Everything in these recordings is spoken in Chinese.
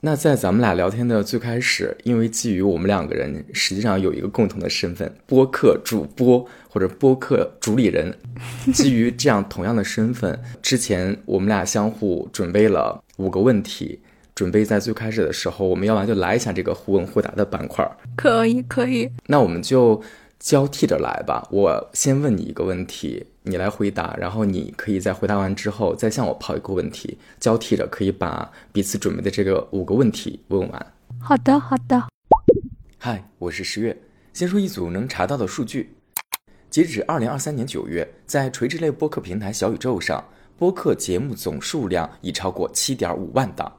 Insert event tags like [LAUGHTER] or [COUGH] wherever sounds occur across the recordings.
那在咱们俩聊天的最开始，因为基于我们两个人实际上有一个共同的身份——播客主播或者播客主理人，[LAUGHS] 基于这样同样的身份，之前我们俩相互准备了五个问题，准备在最开始的时候，我们要不然就来一下这个互问互答的板块。可以，可以。那我们就交替着来吧，我先问你一个问题。你来回答，然后你可以在回答完之后再向我抛一个问题，交替着可以把彼此准备的这个五个问题问完。好的，好的。嗨，我是十月。先说一组能查到的数据：截止二零二三年九月，在垂直类播客平台小宇宙上，播客节目总数量已超过七点五万档。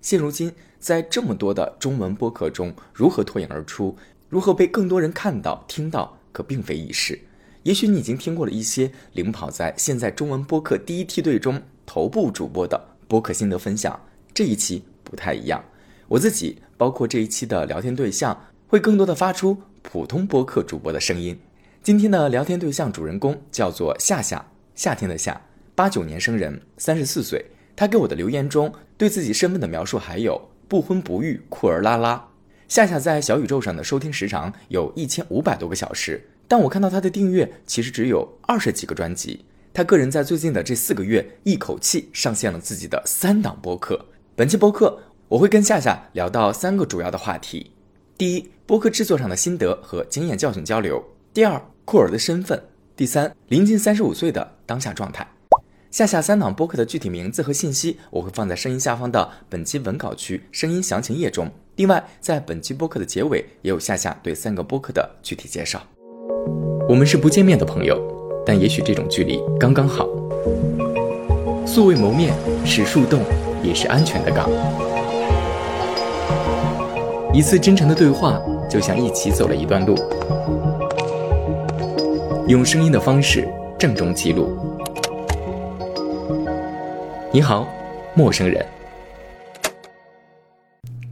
现如今，在这么多的中文播客中，如何脱颖而出，如何被更多人看到、听到，可并非易事。也许你已经听过了一些领跑在现在中文播客第一梯队中头部主播的播客心得分享。这一期不太一样，我自己包括这一期的聊天对象会更多的发出普通播客主播的声音。今天的聊天对象主人公叫做夏夏，夏天的夏，八九年生人，三十四岁。他给我的留言中对自己身份的描述还有不婚不育，酷儿拉拉。夏夏在小宇宙上的收听时长有一千五百多个小时。但我看到他的订阅其实只有二十几个专辑。他个人在最近的这四个月，一口气上线了自己的三档播客。本期播客我会跟夏夏聊到三个主要的话题：第一，播客制作上的心得和经验教训交流；第二，库尔的身份；第三，临近三十五岁的当下状态。夏夏三档播客的具体名字和信息我会放在声音下方的本期文稿区声音详情页中。另外，在本期播客的结尾也有夏夏对三个播客的具体介绍。我们是不见面的朋友，但也许这种距离刚刚好。素未谋面是树洞，也是安全的港。一次真诚的对话，就像一起走了一段路。用声音的方式郑重记录。你好，陌生人。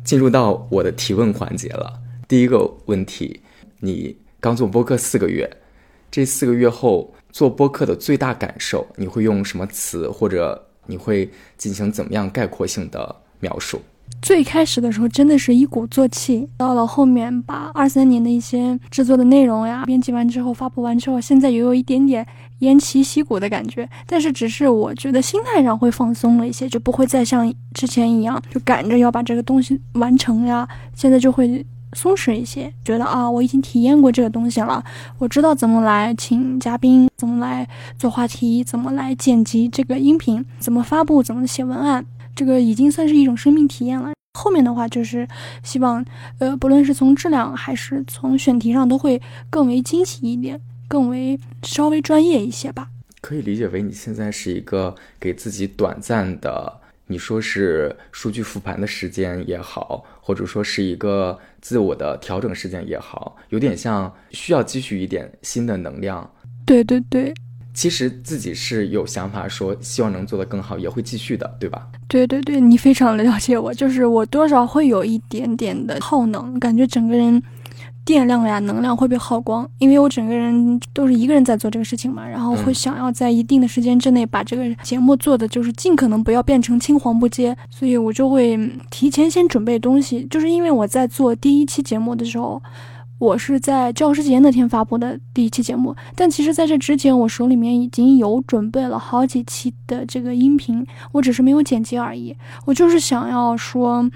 进入到我的提问环节了。第一个问题，你刚做播客四个月。这四个月后做播客的最大感受，你会用什么词，或者你会进行怎么样概括性的描述？最开始的时候真的是一鼓作气，到了后面把二三年的一些制作的内容呀编辑完之后发布完之后，现在也有一点点偃旗息鼓的感觉，但是只是我觉得心态上会放松了一些，就不会再像之前一样就赶着要把这个东西完成呀，现在就会。松弛一些，觉得啊，我已经体验过这个东西了，我知道怎么来请嘉宾，怎么来做话题，怎么来剪辑这个音频，怎么发布，怎么写文案，这个已经算是一种生命体验了。后面的话就是希望，呃，不论是从质量还是从选题上，都会更为惊喜一点，更为稍微专业一些吧。可以理解为你现在是一个给自己短暂的。你说是数据复盘的时间也好，或者说是一个自我的调整时间也好，有点像需要积蓄一点新的能量。对对对，其实自己是有想法说希望能做得更好，也会继续的，对吧？对对对，你非常了解我，就是我多少会有一点点的耗能，感觉整个人。电量呀，能量会被耗光，因为我整个人都是一个人在做这个事情嘛，然后会想要在一定的时间之内把这个节目做的就是尽可能不要变成青黄不接，所以我就会提前先准备东西。就是因为我在做第一期节目的时候，我是在教师节那天发布的第一期节目，但其实在这之前，我手里面已经有准备了好几期的这个音频，我只是没有剪辑而已。我就是想要说。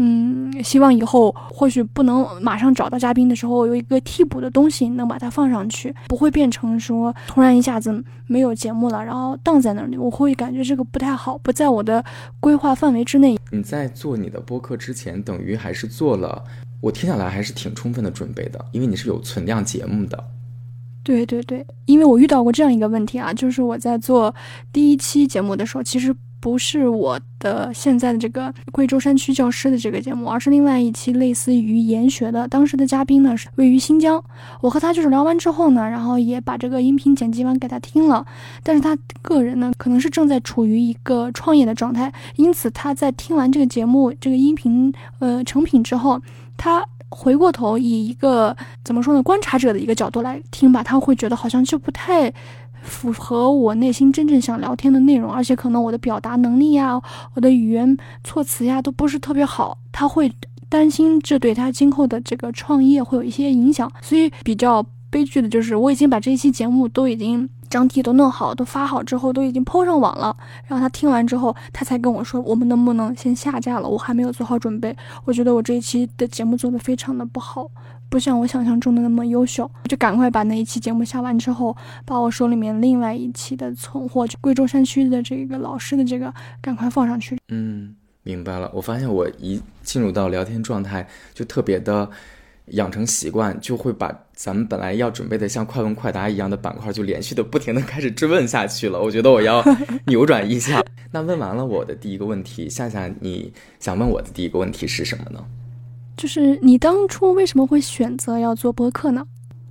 嗯，希望以后或许不能马上找到嘉宾的时候，有一个替补的东西能把它放上去，不会变成说突然一下子没有节目了，然后荡在那里。我会感觉这个不太好，不在我的规划范围之内。你在做你的播客之前，等于还是做了，我听下来还是挺充分的准备的，因为你是有存量节目的。对对对，因为我遇到过这样一个问题啊，就是我在做第一期节目的时候，其实。不是我的现在的这个贵州山区教师的这个节目，而是另外一期类似于研学的。当时的嘉宾呢是位于新疆，我和他就是聊完之后呢，然后也把这个音频剪辑完给他听了。但是他个人呢可能是正在处于一个创业的状态，因此他在听完这个节目这个音频呃成品之后，他回过头以一个怎么说呢观察者的一个角度来听吧，他会觉得好像就不太。符合我内心真正想聊天的内容，而且可能我的表达能力呀、我的语言措辞呀都不是特别好，他会担心这对他今后的这个创业会有一些影响，所以比较悲剧的就是我已经把这一期节目都已经。整体都弄好，都发好之后，都已经抛上网了。然后他听完之后，他才跟我说：“我们能不能先下架了？我还没有做好准备。我觉得我这一期的节目做的非常的不好，不像我想象中的那么优秀。就赶快把那一期节目下完之后，把我手里面另外一期的存货，就贵州山区的这个老师的这个，赶快放上去。嗯，明白了。我发现我一进入到聊天状态，就特别的。养成习惯，就会把咱们本来要准备的像快问快答一样的板块，就连续的不停的开始质问下去了。我觉得我要 [LAUGHS] 扭转一下。那问完了我的第一个问题，夏夏，你想问我的第一个问题是什么呢？就是你当初为什么会选择要做播客呢？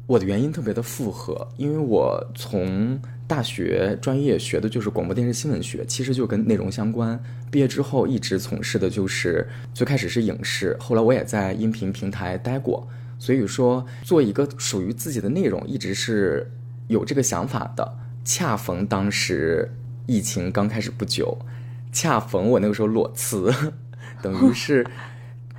我的原因特别的复合，因为我从大学专业学的就是广播电视新闻学，其实就跟内容相关。毕业之后一直从事的就是最开始是影视，后来我也在音频平台待过，所以说做一个属于自己的内容，一直是有这个想法的。恰逢当时疫情刚开始不久，恰逢我那个时候裸辞，[LAUGHS] 等于是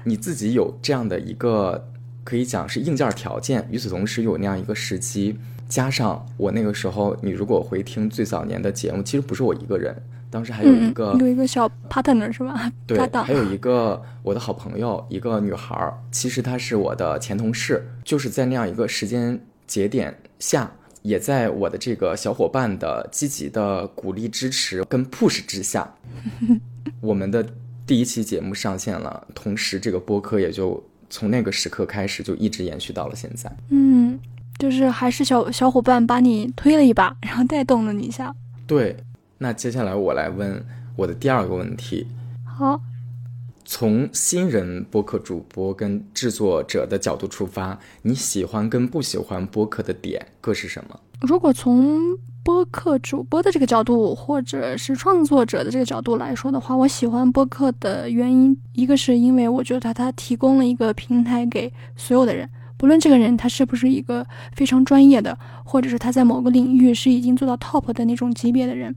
你自己有这样的一个。可以讲是硬件条件，与此同时有那样一个时机，加上我那个时候，你如果回听最早年的节目，其实不是我一个人，当时还有一个有一个小 partner 是吧？对，还有一个我的好朋友，一个女孩儿，其实她是我的前同事，就是在那样一个时间节点下，也在我的这个小伙伴的积极的鼓励支持跟 push 之下，[LAUGHS] 我们的第一期节目上线了，同时这个播客也就。从那个时刻开始，就一直延续到了现在。嗯，就是还是小小伙伴把你推了一把，然后带动了你一下。对，那接下来我来问我的第二个问题。好，从新人播客主播跟制作者的角度出发，你喜欢跟不喜欢播客的点各是什么？如果从播客主播的这个角度，或者是创作者的这个角度来说的话，我喜欢播客的原因，一个是因为我觉得它提供了一个平台给所有的人，不论这个人他是不是一个非常专业的，或者是他在某个领域是已经做到 top 的那种级别的人。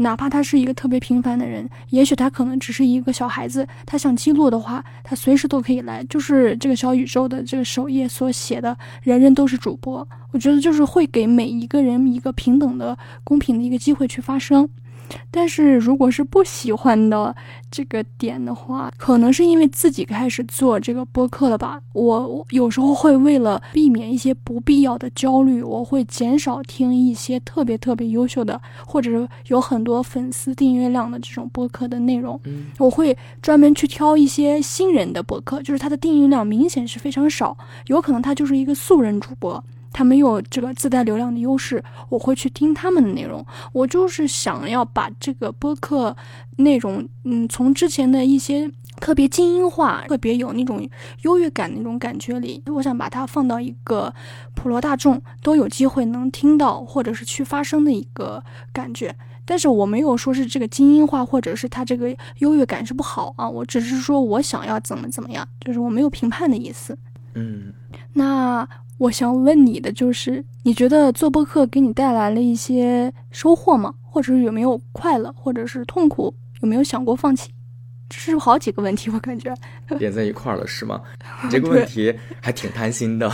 哪怕他是一个特别平凡的人，也许他可能只是一个小孩子，他想记录的话，他随时都可以来。就是这个小宇宙的这个首页所写的，人人都是主播，我觉得就是会给每一个人一个平等的、公平的一个机会去发声。但是如果是不喜欢的这个点的话，可能是因为自己开始做这个播客了吧。我有时候会为了避免一些不必要的焦虑，我会减少听一些特别特别优秀的，或者是有很多粉丝订阅量的这种播客的内容。我会专门去挑一些新人的播客，就是他的订阅量明显是非常少，有可能他就是一个素人主播。他没有这个自带流量的优势，我会去听他们的内容。我就是想要把这个播客内容，嗯，从之前的一些特别精英化、特别有那种优越感的那种感觉里，我想把它放到一个普罗大众都有机会能听到或者是去发声的一个感觉。但是我没有说是这个精英化或者是它这个优越感是不好啊，我只是说我想要怎么怎么样，就是我没有评判的意思。嗯，那。我想问你的就是，你觉得做播客给你带来了一些收获吗？或者是有没有快乐，或者是痛苦？有没有想过放弃？这是好几个问题，我感觉连在一块儿了，是吗？这个问题还挺贪心的。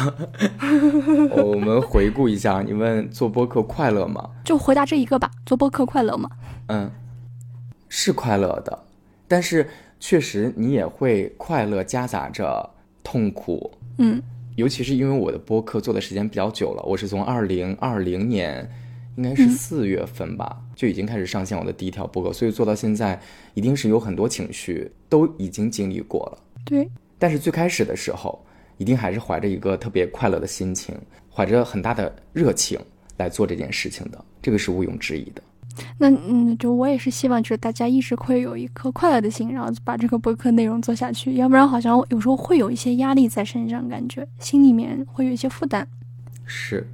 [LAUGHS] 我们回顾一下，你问做播客快乐吗？就回答这一个吧。做播客快乐吗？嗯，是快乐的，但是确实你也会快乐夹杂着痛苦。嗯。尤其是因为我的播客做的时间比较久了，我是从二零二零年，应该是四月份吧，就已经开始上线我的第一条播客，所以做到现在，一定是有很多情绪都已经经历过了。对，但是最开始的时候，一定还是怀着一个特别快乐的心情，怀着很大的热情来做这件事情的，这个是毋庸置疑的。那嗯，就我也是希望，就是大家一直会有一颗快乐的心，然后把这个播客内容做下去。要不然，好像有时候会有一些压力在身上，感觉心里面会有一些负担。是。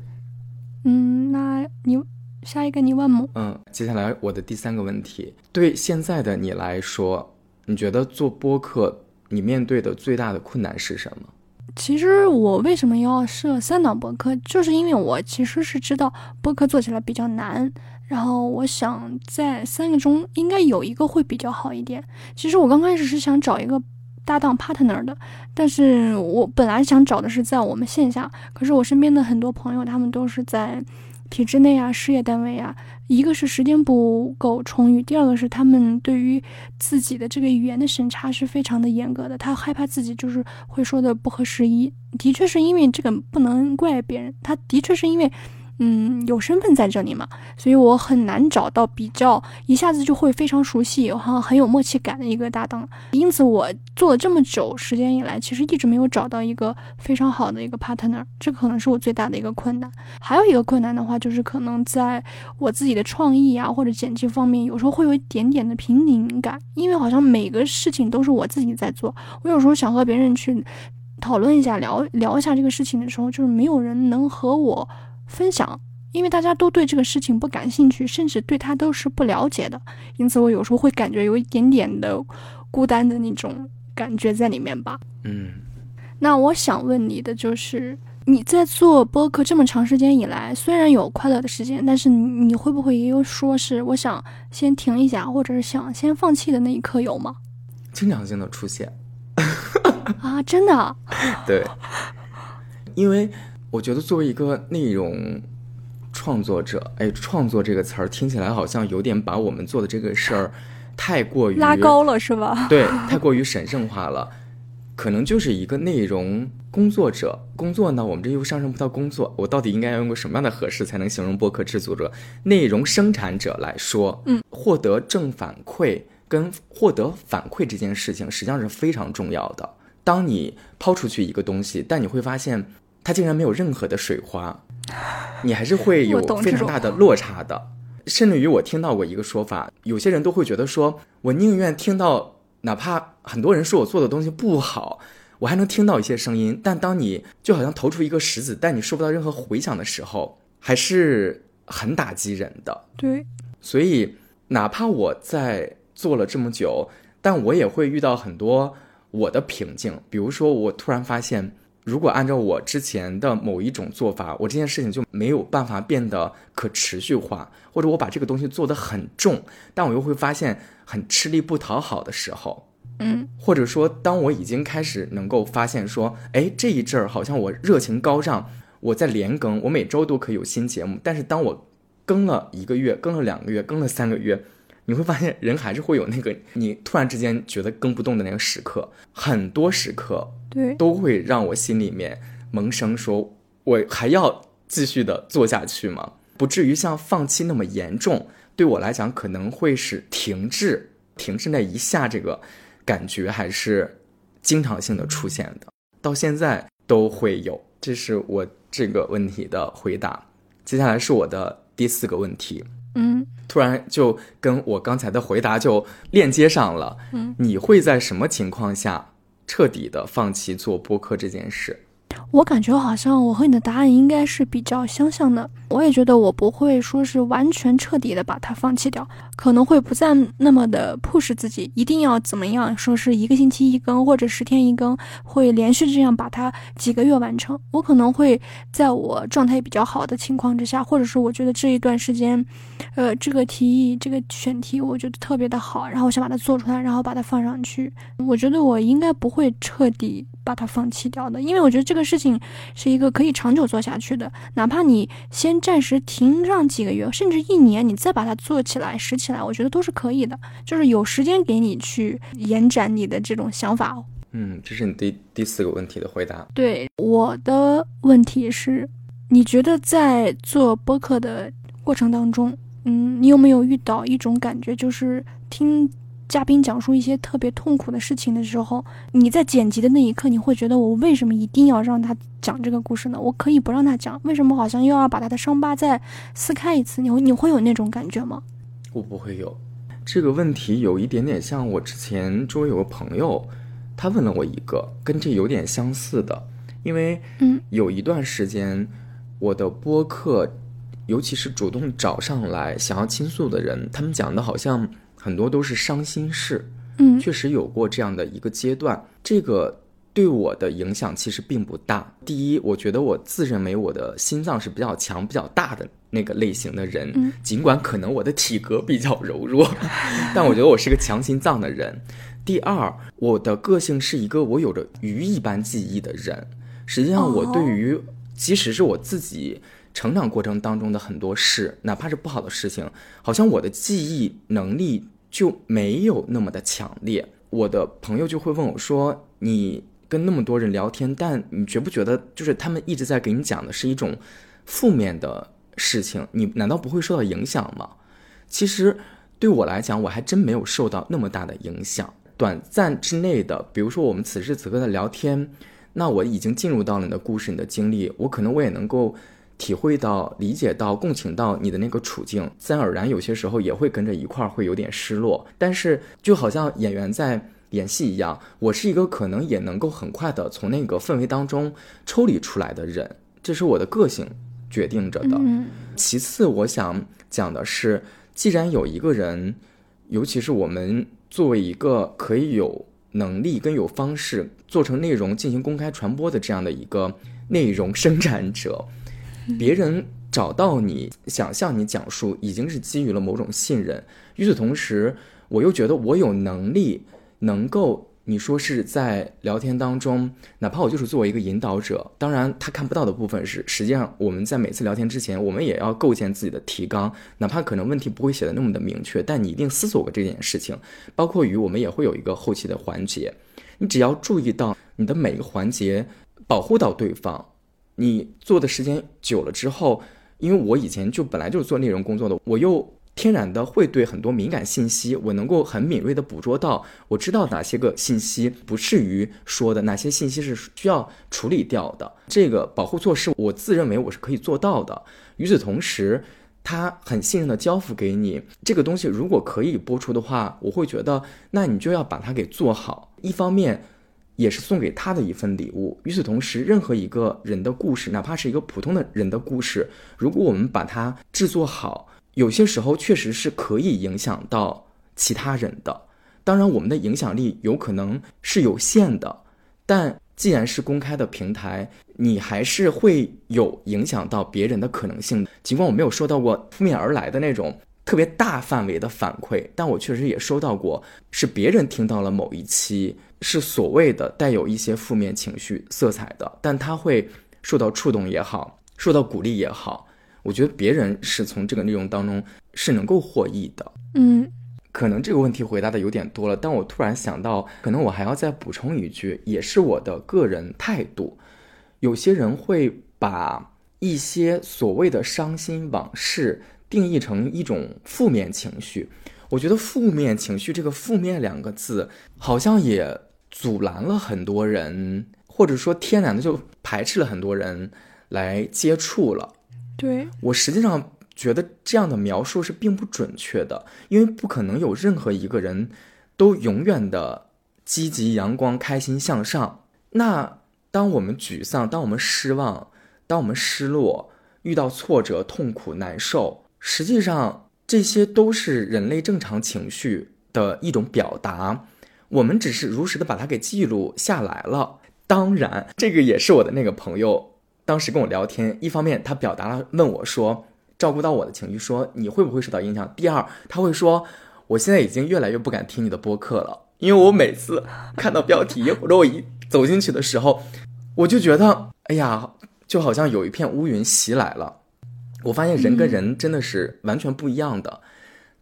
嗯，那你下一个你问吗？嗯，接下来我的第三个问题，对现在的你来说，你觉得做播客你面对的最大的困难是什么？其实我为什么要设三档播客，就是因为我其实是知道播客做起来比较难，然后我想在三个中应该有一个会比较好一点。其实我刚开始是想找一个搭档 partner 的，但是我本来想找的是在我们线下，可是我身边的很多朋友他们都是在体制内啊、事业单位啊，一个是时间不够充裕，第二个是他们对于自己的这个语言的审查是非常的严格的，他害怕自己就是会说的不合时宜。的确是因为这个不能怪别人，他的确是因为。嗯，有身份在这里嘛，所以我很难找到比较一下子就会非常熟悉，好像很有默契感的一个搭档。因此，我做了这么久时间以来，其实一直没有找到一个非常好的一个 partner，这可能是我最大的一个困难。还有一个困难的话，就是可能在我自己的创意啊或者剪辑方面，有时候会有一点点的瓶颈感，因为好像每个事情都是我自己在做，我有时候想和别人去讨论一下、聊聊一下这个事情的时候，就是没有人能和我。分享，因为大家都对这个事情不感兴趣，甚至对他都是不了解的，因此我有时候会感觉有一点点的孤单的那种感觉在里面吧。嗯，那我想问你的就是，你在做播客这么长时间以来，虽然有快乐的时间，但是你会不会也有说是我想先停一下，或者是想先放弃的那一刻有吗？经常性的出现。[LAUGHS] 啊，真的？对，因为。我觉得作为一个内容创作者，哎，创作这个词儿听起来好像有点把我们做的这个事儿太过于拉高了，是吧？[LAUGHS] 对，太过于神圣化了。可能就是一个内容工作者，工作呢，我们这又上升不到工作。我到底应该要用个什么样的合适才能形容播客制作者、内容生产者来说？嗯，获得正反馈跟获得反馈这件事情实际上是非常重要的。当你抛出去一个东西，但你会发现。它竟然没有任何的水花，你还是会 [LAUGHS] 有非常大的落差的。甚至于我听到过一个说法，有些人都会觉得说，我宁愿听到哪怕很多人说我做的东西不好，我还能听到一些声音。但当你就好像投出一个石子，但你收不到任何回响的时候，还是很打击人的。对，所以哪怕我在做了这么久，但我也会遇到很多我的瓶颈。比如说，我突然发现。如果按照我之前的某一种做法，我这件事情就没有办法变得可持续化，或者我把这个东西做得很重，但我又会发现很吃力不讨好的时候，嗯，或者说当我已经开始能够发现说，哎，这一阵儿好像我热情高涨，我在连更，我每周都可以有新节目，但是当我更了一个月，更了两个月，更了三个月。你会发现，人还是会有那个你突然之间觉得更不动的那个时刻，很多时刻，对，都会让我心里面萌生说，我还要继续的做下去吗？不至于像放弃那么严重。对我来讲，可能会是停滞，停滞那一下，这个感觉还是经常性的出现的，到现在都会有。这是我这个问题的回答。接下来是我的第四个问题。嗯，突然就跟我刚才的回答就链接上了。嗯，你会在什么情况下彻底的放弃做播客这件事？我感觉好像我和你的答案应该是比较相像的。我也觉得我不会说是完全彻底的把它放弃掉，可能会不再那么的 push 自己，一定要怎么样，说是一个星期一更或者十天一更，会连续这样把它几个月完成。我可能会在我状态比较好的情况之下，或者是我觉得这一段时间，呃，这个提议这个选题我觉得特别的好，然后我想把它做出来，然后把它放上去。我觉得我应该不会彻底把它放弃掉的，因为我觉得这个事情是一个可以长久做下去的，哪怕你先。暂时停上几个月，甚至一年，你再把它做起来、拾起来，我觉得都是可以的。就是有时间给你去延展你的这种想法。嗯，这是你第第四个问题的回答。对，我的问题是，你觉得在做播客的过程当中，嗯，你有没有遇到一种感觉，就是听。嘉宾讲述一些特别痛苦的事情的时候，你在剪辑的那一刻，你会觉得我为什么一定要让他讲这个故事呢？我可以不让他讲，为什么好像又要把他的伤疤再撕开一次？你会 [LAUGHS] 你会有那种感觉吗？我不会有这个问题，有一点点像我之前周围有个朋友，他问了我一个跟这有点相似的，因为嗯，有一段时间我的播客，尤其是主动找上来想要倾诉的人，他们讲的好像。很多都是伤心事，嗯，确实有过这样的一个阶段。这个对对我的影响其实并不大。第一，我觉得我自认为我的心脏是比较强、比较大的那个类型的人，尽管可能我的体格比较柔弱，[LAUGHS] 但我觉得我是个强心脏的人。第二，我的个性是一个我有着鱼一般记忆的人。实际上，我对于即使是我自己成长过程当中的很多事，哪怕是不好的事情，好像我的记忆能力就没有那么的强烈。我的朋友就会问我说：“你跟那么多人聊天，但你觉不觉得就是他们一直在给你讲的是一种负面的事情？你难道不会受到影响吗？”其实对我来讲，我还真没有受到那么大的影响。短暂之内的，比如说我们此时此刻的聊天，那我已经进入到了你的故事、你的经历，我可能我也能够体会到、理解到、共情到你的那个处境，自然而然有些时候也会跟着一块儿会有点失落。但是就好像演员在演戏一样，我是一个可能也能够很快的从那个氛围当中抽离出来的人，这是我的个性决定着的。其次，我想讲的是，既然有一个人，尤其是我们。作为一个可以有能力跟有方式做成内容进行公开传播的这样的一个内容生产者，别人找到你想向你讲述，已经是基于了某种信任。与此同时，我又觉得我有能力能够。你说是在聊天当中，哪怕我就是作为一个引导者，当然他看不到的部分是，实际上我们在每次聊天之前，我们也要构建自己的提纲，哪怕可能问题不会写的那么的明确，但你一定思索过这件事情。包括于我们也会有一个后期的环节，你只要注意到你的每个环节，保护到对方，你做的时间久了之后，因为我以前就本来就是做内容工作的，我又。天然的会对很多敏感信息，我能够很敏锐的捕捉到，我知道哪些个信息不适于说的，哪些信息是需要处理掉的。这个保护措施，我自认为我是可以做到的。与此同时，他很信任的交付给你这个东西，如果可以播出的话，我会觉得那你就要把它给做好。一方面，也是送给他的一份礼物。与此同时，任何一个人的故事，哪怕是一个普通的人的故事，如果我们把它制作好。有些时候确实是可以影响到其他人的，当然我们的影响力有可能是有限的，但既然是公开的平台，你还是会有影响到别人的可能性。尽管我没有收到过扑面而来的那种特别大范围的反馈，但我确实也收到过，是别人听到了某一期是所谓的带有一些负面情绪色彩的，但他会受到触动也好，受到鼓励也好。我觉得别人是从这个内容当中是能够获益的，嗯，可能这个问题回答的有点多了，但我突然想到，可能我还要再补充一句，也是我的个人态度。有些人会把一些所谓的伤心往事定义成一种负面情绪，我觉得负面情绪这个“负面”两个字，好像也阻拦了很多人，或者说天然的就排斥了很多人来接触了。对我实际上觉得这样的描述是并不准确的，因为不可能有任何一个人都永远的积极、阳光、开心、向上。那当我们沮丧、当我们失望、当我们失落、遇到挫折、痛苦、难受，实际上这些都是人类正常情绪的一种表达。我们只是如实的把它给记录下来了。当然，这个也是我的那个朋友。当时跟我聊天，一方面他表达了问我说，照顾到我的情绪，说你会不会受到影响？第二，他会说，我现在已经越来越不敢听你的播客了，因为我每次看到标题或者我一走进去的时候，我就觉得，哎呀，就好像有一片乌云袭来了。我发现人跟人真的是完全不一样的。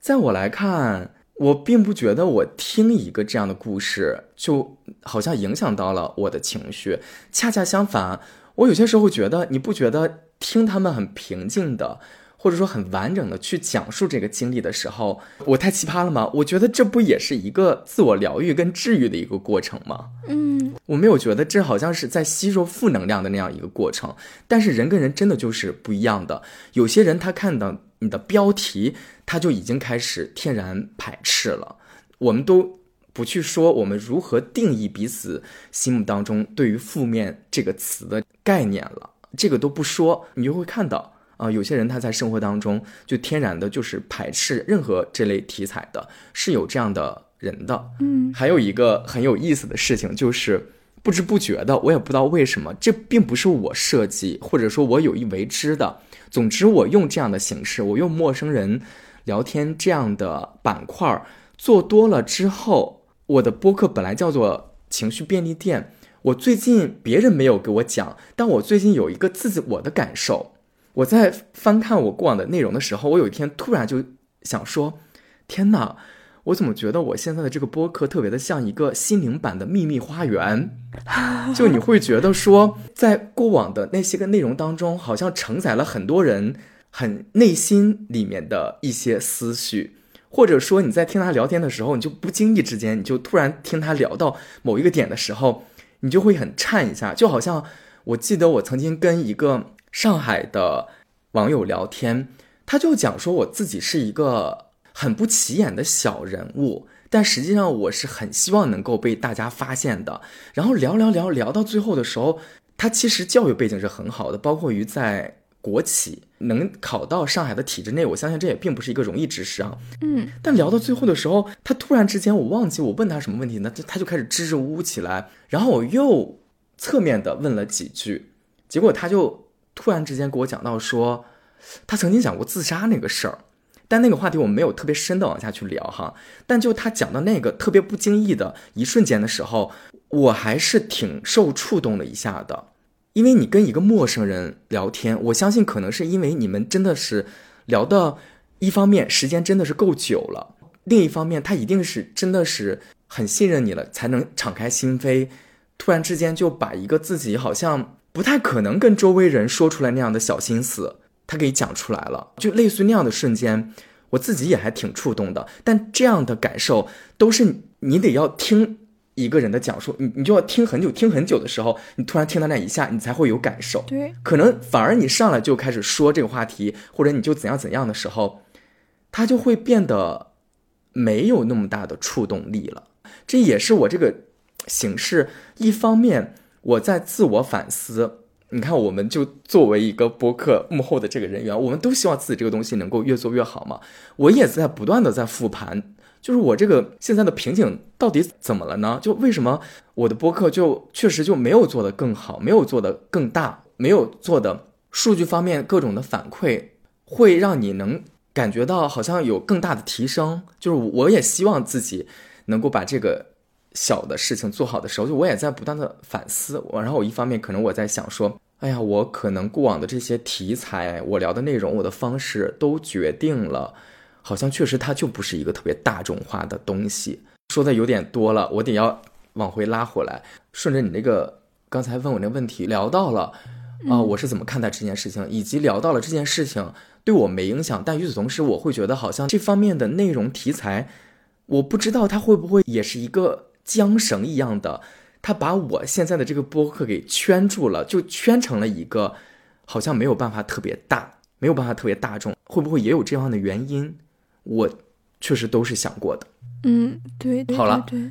在我来看，我并不觉得我听一个这样的故事就好像影响到了我的情绪，恰恰相反。我有些时候觉得，你不觉得听他们很平静的，或者说很完整的去讲述这个经历的时候，我太奇葩了吗？我觉得这不也是一个自我疗愈跟治愈的一个过程吗？嗯，我没有觉得这好像是在吸收负能量的那样一个过程。但是人跟人真的就是不一样的，有些人他看到你的标题，他就已经开始天然排斥了。我们都。不去说我们如何定义彼此心目当中对于负面这个词的概念了，这个都不说，你就会看到啊，有些人他在生活当中就天然的就是排斥任何这类题材的，是有这样的人的。嗯，还有一个很有意思的事情就是，不知不觉的，我也不知道为什么，这并不是我设计，或者说我有意为之的。总之，我用这样的形式，我用陌生人聊天这样的板块做多了之后，我的播客本来叫做情绪便利店。我最近别人没有给我讲，但我最近有一个自己我的感受。我在翻看我过往的内容的时候，我有一天突然就想说：“天哪！”我怎么觉得我现在的这个播客特别的像一个心灵版的秘密花园？[LAUGHS] 就你会觉得说，在过往的那些个内容当中，好像承载了很多人很内心里面的一些思绪，或者说你在听他聊天的时候，你就不经意之间，你就突然听他聊到某一个点的时候，你就会很颤一下，就好像我记得我曾经跟一个上海的网友聊天，他就讲说我自己是一个。很不起眼的小人物，但实际上我是很希望能够被大家发现的。然后聊聊聊聊到最后的时候，他其实教育背景是很好的，包括于在国企能考到上海的体制内，我相信这也并不是一个容易之事啊。嗯，但聊到最后的时候，他突然之间我忘记我问他什么问题呢，他就开始支支吾吾起来。然后我又侧面的问了几句，结果他就突然之间给我讲到说，他曾经讲过自杀那个事儿。但那个话题我们没有特别深的往下去聊哈，但就他讲到那个特别不经意的一瞬间的时候，我还是挺受触动了一下的，因为你跟一个陌生人聊天，我相信可能是因为你们真的是聊的，一方面时间真的是够久了，另一方面他一定是真的是很信任你了，才能敞开心扉，突然之间就把一个自己好像不太可能跟周围人说出来那样的小心思。他给讲出来了，就类似那样的瞬间，我自己也还挺触动的。但这样的感受都是你得要听一个人的讲述，你你就要听很久，听很久的时候，你突然听到那一下，你才会有感受。对，可能反而你上来就开始说这个话题，或者你就怎样怎样的时候，他就会变得没有那么大的触动力了。这也是我这个形式一方面我在自我反思。你看，我们就作为一个播客幕后的这个人员，我们都希望自己这个东西能够越做越好嘛。我也在不断的在复盘，就是我这个现在的瓶颈到底怎么了呢？就为什么我的播客就确实就没有做得更好，没有做得更大，没有做的数据方面各种的反馈会让你能感觉到好像有更大的提升。就是我也希望自己能够把这个。小的事情做好的时候，就我也在不断的反思。我然后我一方面可能我在想说，哎呀，我可能过往的这些题材，我聊的内容，我的方式都决定了，好像确实它就不是一个特别大众化的东西。说的有点多了，我得要往回拉回来。顺着你那个刚才问我那个问题，聊到了啊，我是怎么看待这件事情，以及聊到了这件事情对我没影响，但与此同时，我会觉得好像这方面的内容题材，我不知道它会不会也是一个。缰绳一样的，它把我现在的这个播客给圈住了，就圈成了一个，好像没有办法特别大，没有办法特别大众，会不会也有这样的原因？我确实都是想过的。嗯，对，好了，对，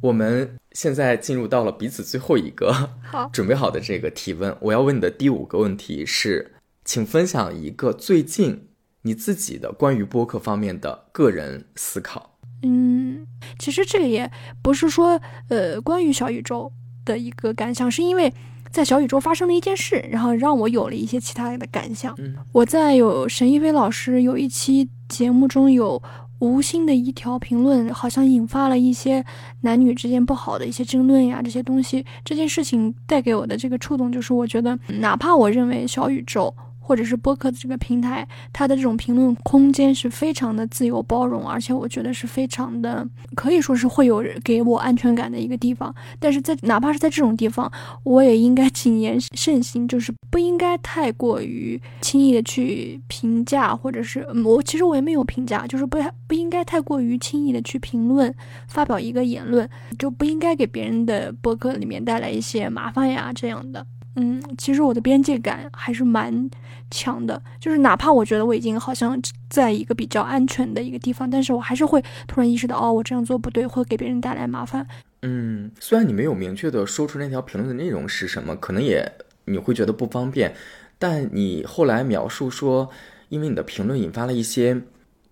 我们现在进入到了彼此最后一个 [LAUGHS] 好准备好的这个提问。我要问你的第五个问题是，请分享一个最近你自己的关于播客方面的个人思考。嗯，其实这个也不是说，呃，关于小宇宙的一个感想，是因为在小宇宙发生了一件事，然后让我有了一些其他的感想。嗯我在有沈一飞老师有一期节目中有无心的一条评论，好像引发了一些男女之间不好的一些争论呀，这些东西，这件事情带给我的这个触动，就是我觉得，哪怕我认为小宇宙。或者是播客的这个平台，它的这种评论空间是非常的自由包容，而且我觉得是非常的可以说是会有给我安全感的一个地方。但是在哪怕是在这种地方，我也应该谨言慎行，就是不应该太过于轻易的去评价，或者是我其实我也没有评价，就是不不应该太过于轻易的去评论发表一个言论，就不应该给别人的播客里面带来一些麻烦呀这样的。嗯，其实我的边界感还是蛮强的，就是哪怕我觉得我已经好像在一个比较安全的一个地方，但是我还是会突然意识到，哦，我这样做不对，会给别人带来麻烦。嗯，虽然你没有明确的说出那条评论的内容是什么，可能也你会觉得不方便，但你后来描述说，因为你的评论引发了一些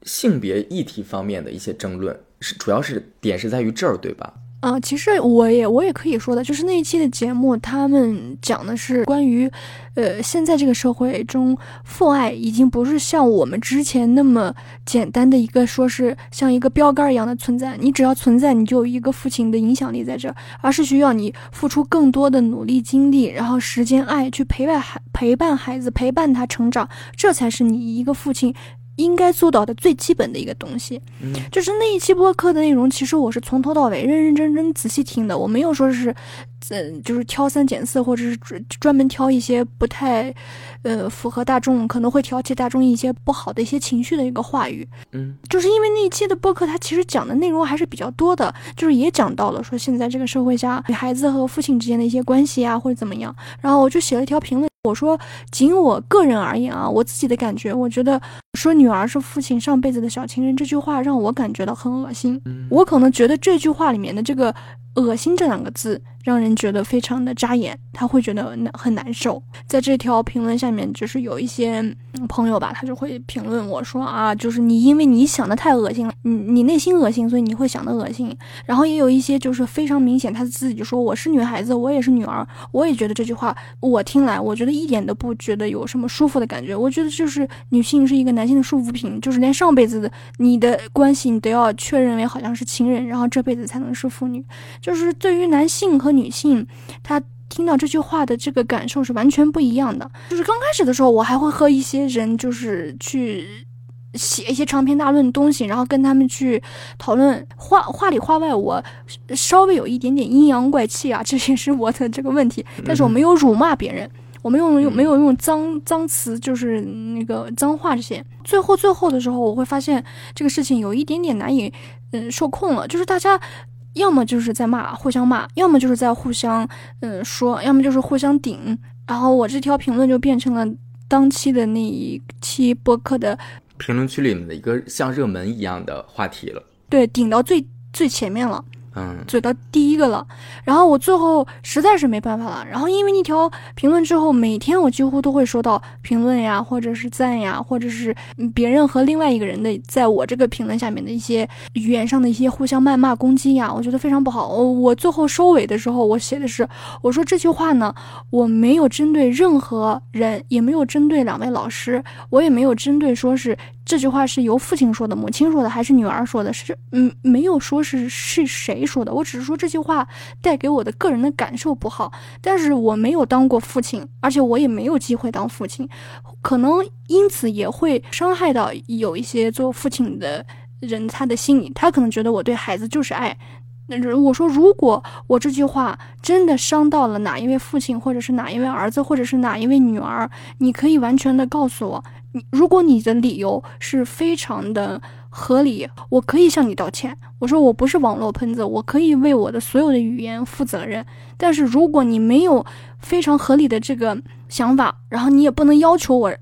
性别议题方面的一些争论，是主要是点是在于这儿，对吧？啊，其实我也我也可以说的，就是那一期的节目，他们讲的是关于，呃，现在这个社会中，父爱已经不是像我们之前那么简单的一个说是像一个标杆一样的存在，你只要存在，你就有一个父亲的影响力在这儿，而是需要你付出更多的努力、精力，然后时间、爱去陪伴孩陪伴孩子，陪伴他成长，这才是你一个父亲。应该做到的最基本的一个东西，嗯，就是那一期播客的内容，其实我是从头到尾认认真真仔细听的，我没有说是，嗯，就是挑三拣四，或者是专专门挑一些不太，呃，符合大众，可能会挑起大众一些不好的一些情绪的一个话语，嗯，就是因为那一期的播客，它其实讲的内容还是比较多的，就是也讲到了说现在这个社会下女，孩子和父亲之间的一些关系啊，或者怎么样，然后我就写了一条评论。我说，仅我个人而言啊，我自己的感觉，我觉得说女儿是父亲上辈子的小情人这句话让我感觉到很恶心。我可能觉得这句话里面的这个“恶心”这两个字。让人觉得非常的扎眼，他会觉得难很难受。在这条评论下面，就是有一些朋友吧，他就会评论我说啊，就是你因为你想的太恶心了，你你内心恶心，所以你会想的恶心。然后也有一些就是非常明显，他自己说我是女孩子，我也是女儿，我也觉得这句话我听来，我觉得一点都不觉得有什么舒服的感觉。我觉得就是女性是一个男性的束缚品，就是连上辈子的你的关系你都要确认为好像是情人，然后这辈子才能是妇女。就是对于男性和女性，她听到这句话的这个感受是完全不一样的。就是刚开始的时候，我还会和一些人就是去写一些长篇大论的东西，然后跟他们去讨论话话里话外，我稍微有一点点阴阳怪气啊，这也是我的这个问题。但是我没有辱骂别人，我没有用没有用脏脏词，就是那个脏话这些。最后最后的时候，我会发现这个事情有一点点难以嗯受控了，就是大家。要么就是在骂，互相骂；要么就是在互相，嗯，说；要么就是互相顶。然后我这条评论就变成了当期的那一期播客的评论区里面的一个像热门一样的话题了。对，顶到最最前面了。嗯，嘴到第一个了，然后我最后实在是没办法了，然后因为那条评论之后，每天我几乎都会收到评论呀，或者是赞呀，或者是别人和另外一个人的在我这个评论下面的一些语言上的一些互相谩骂攻击呀，我觉得非常不好。我最后收尾的时候，我写的是，我说这句话呢，我没有针对任何人，也没有针对两位老师，我也没有针对说是。这句话是由父亲说的，母亲说的，还是女儿说的？是嗯，没有说是是谁说的。我只是说这句话带给我的个人的感受不好。但是我没有当过父亲，而且我也没有机会当父亲，可能因此也会伤害到有一些做父亲的人他的心理。他可能觉得我对孩子就是爱。那我说，如果我这句话真的伤到了哪一位父亲，或者是哪一位儿子，或者是哪一位女儿，你可以完全的告诉我。如果你的理由是非常的合理，我可以向你道歉。我说我不是网络喷子，我可以为我的所有的语言负责任。但是如果你没有非常合理的这个想法，然后你也不能要求我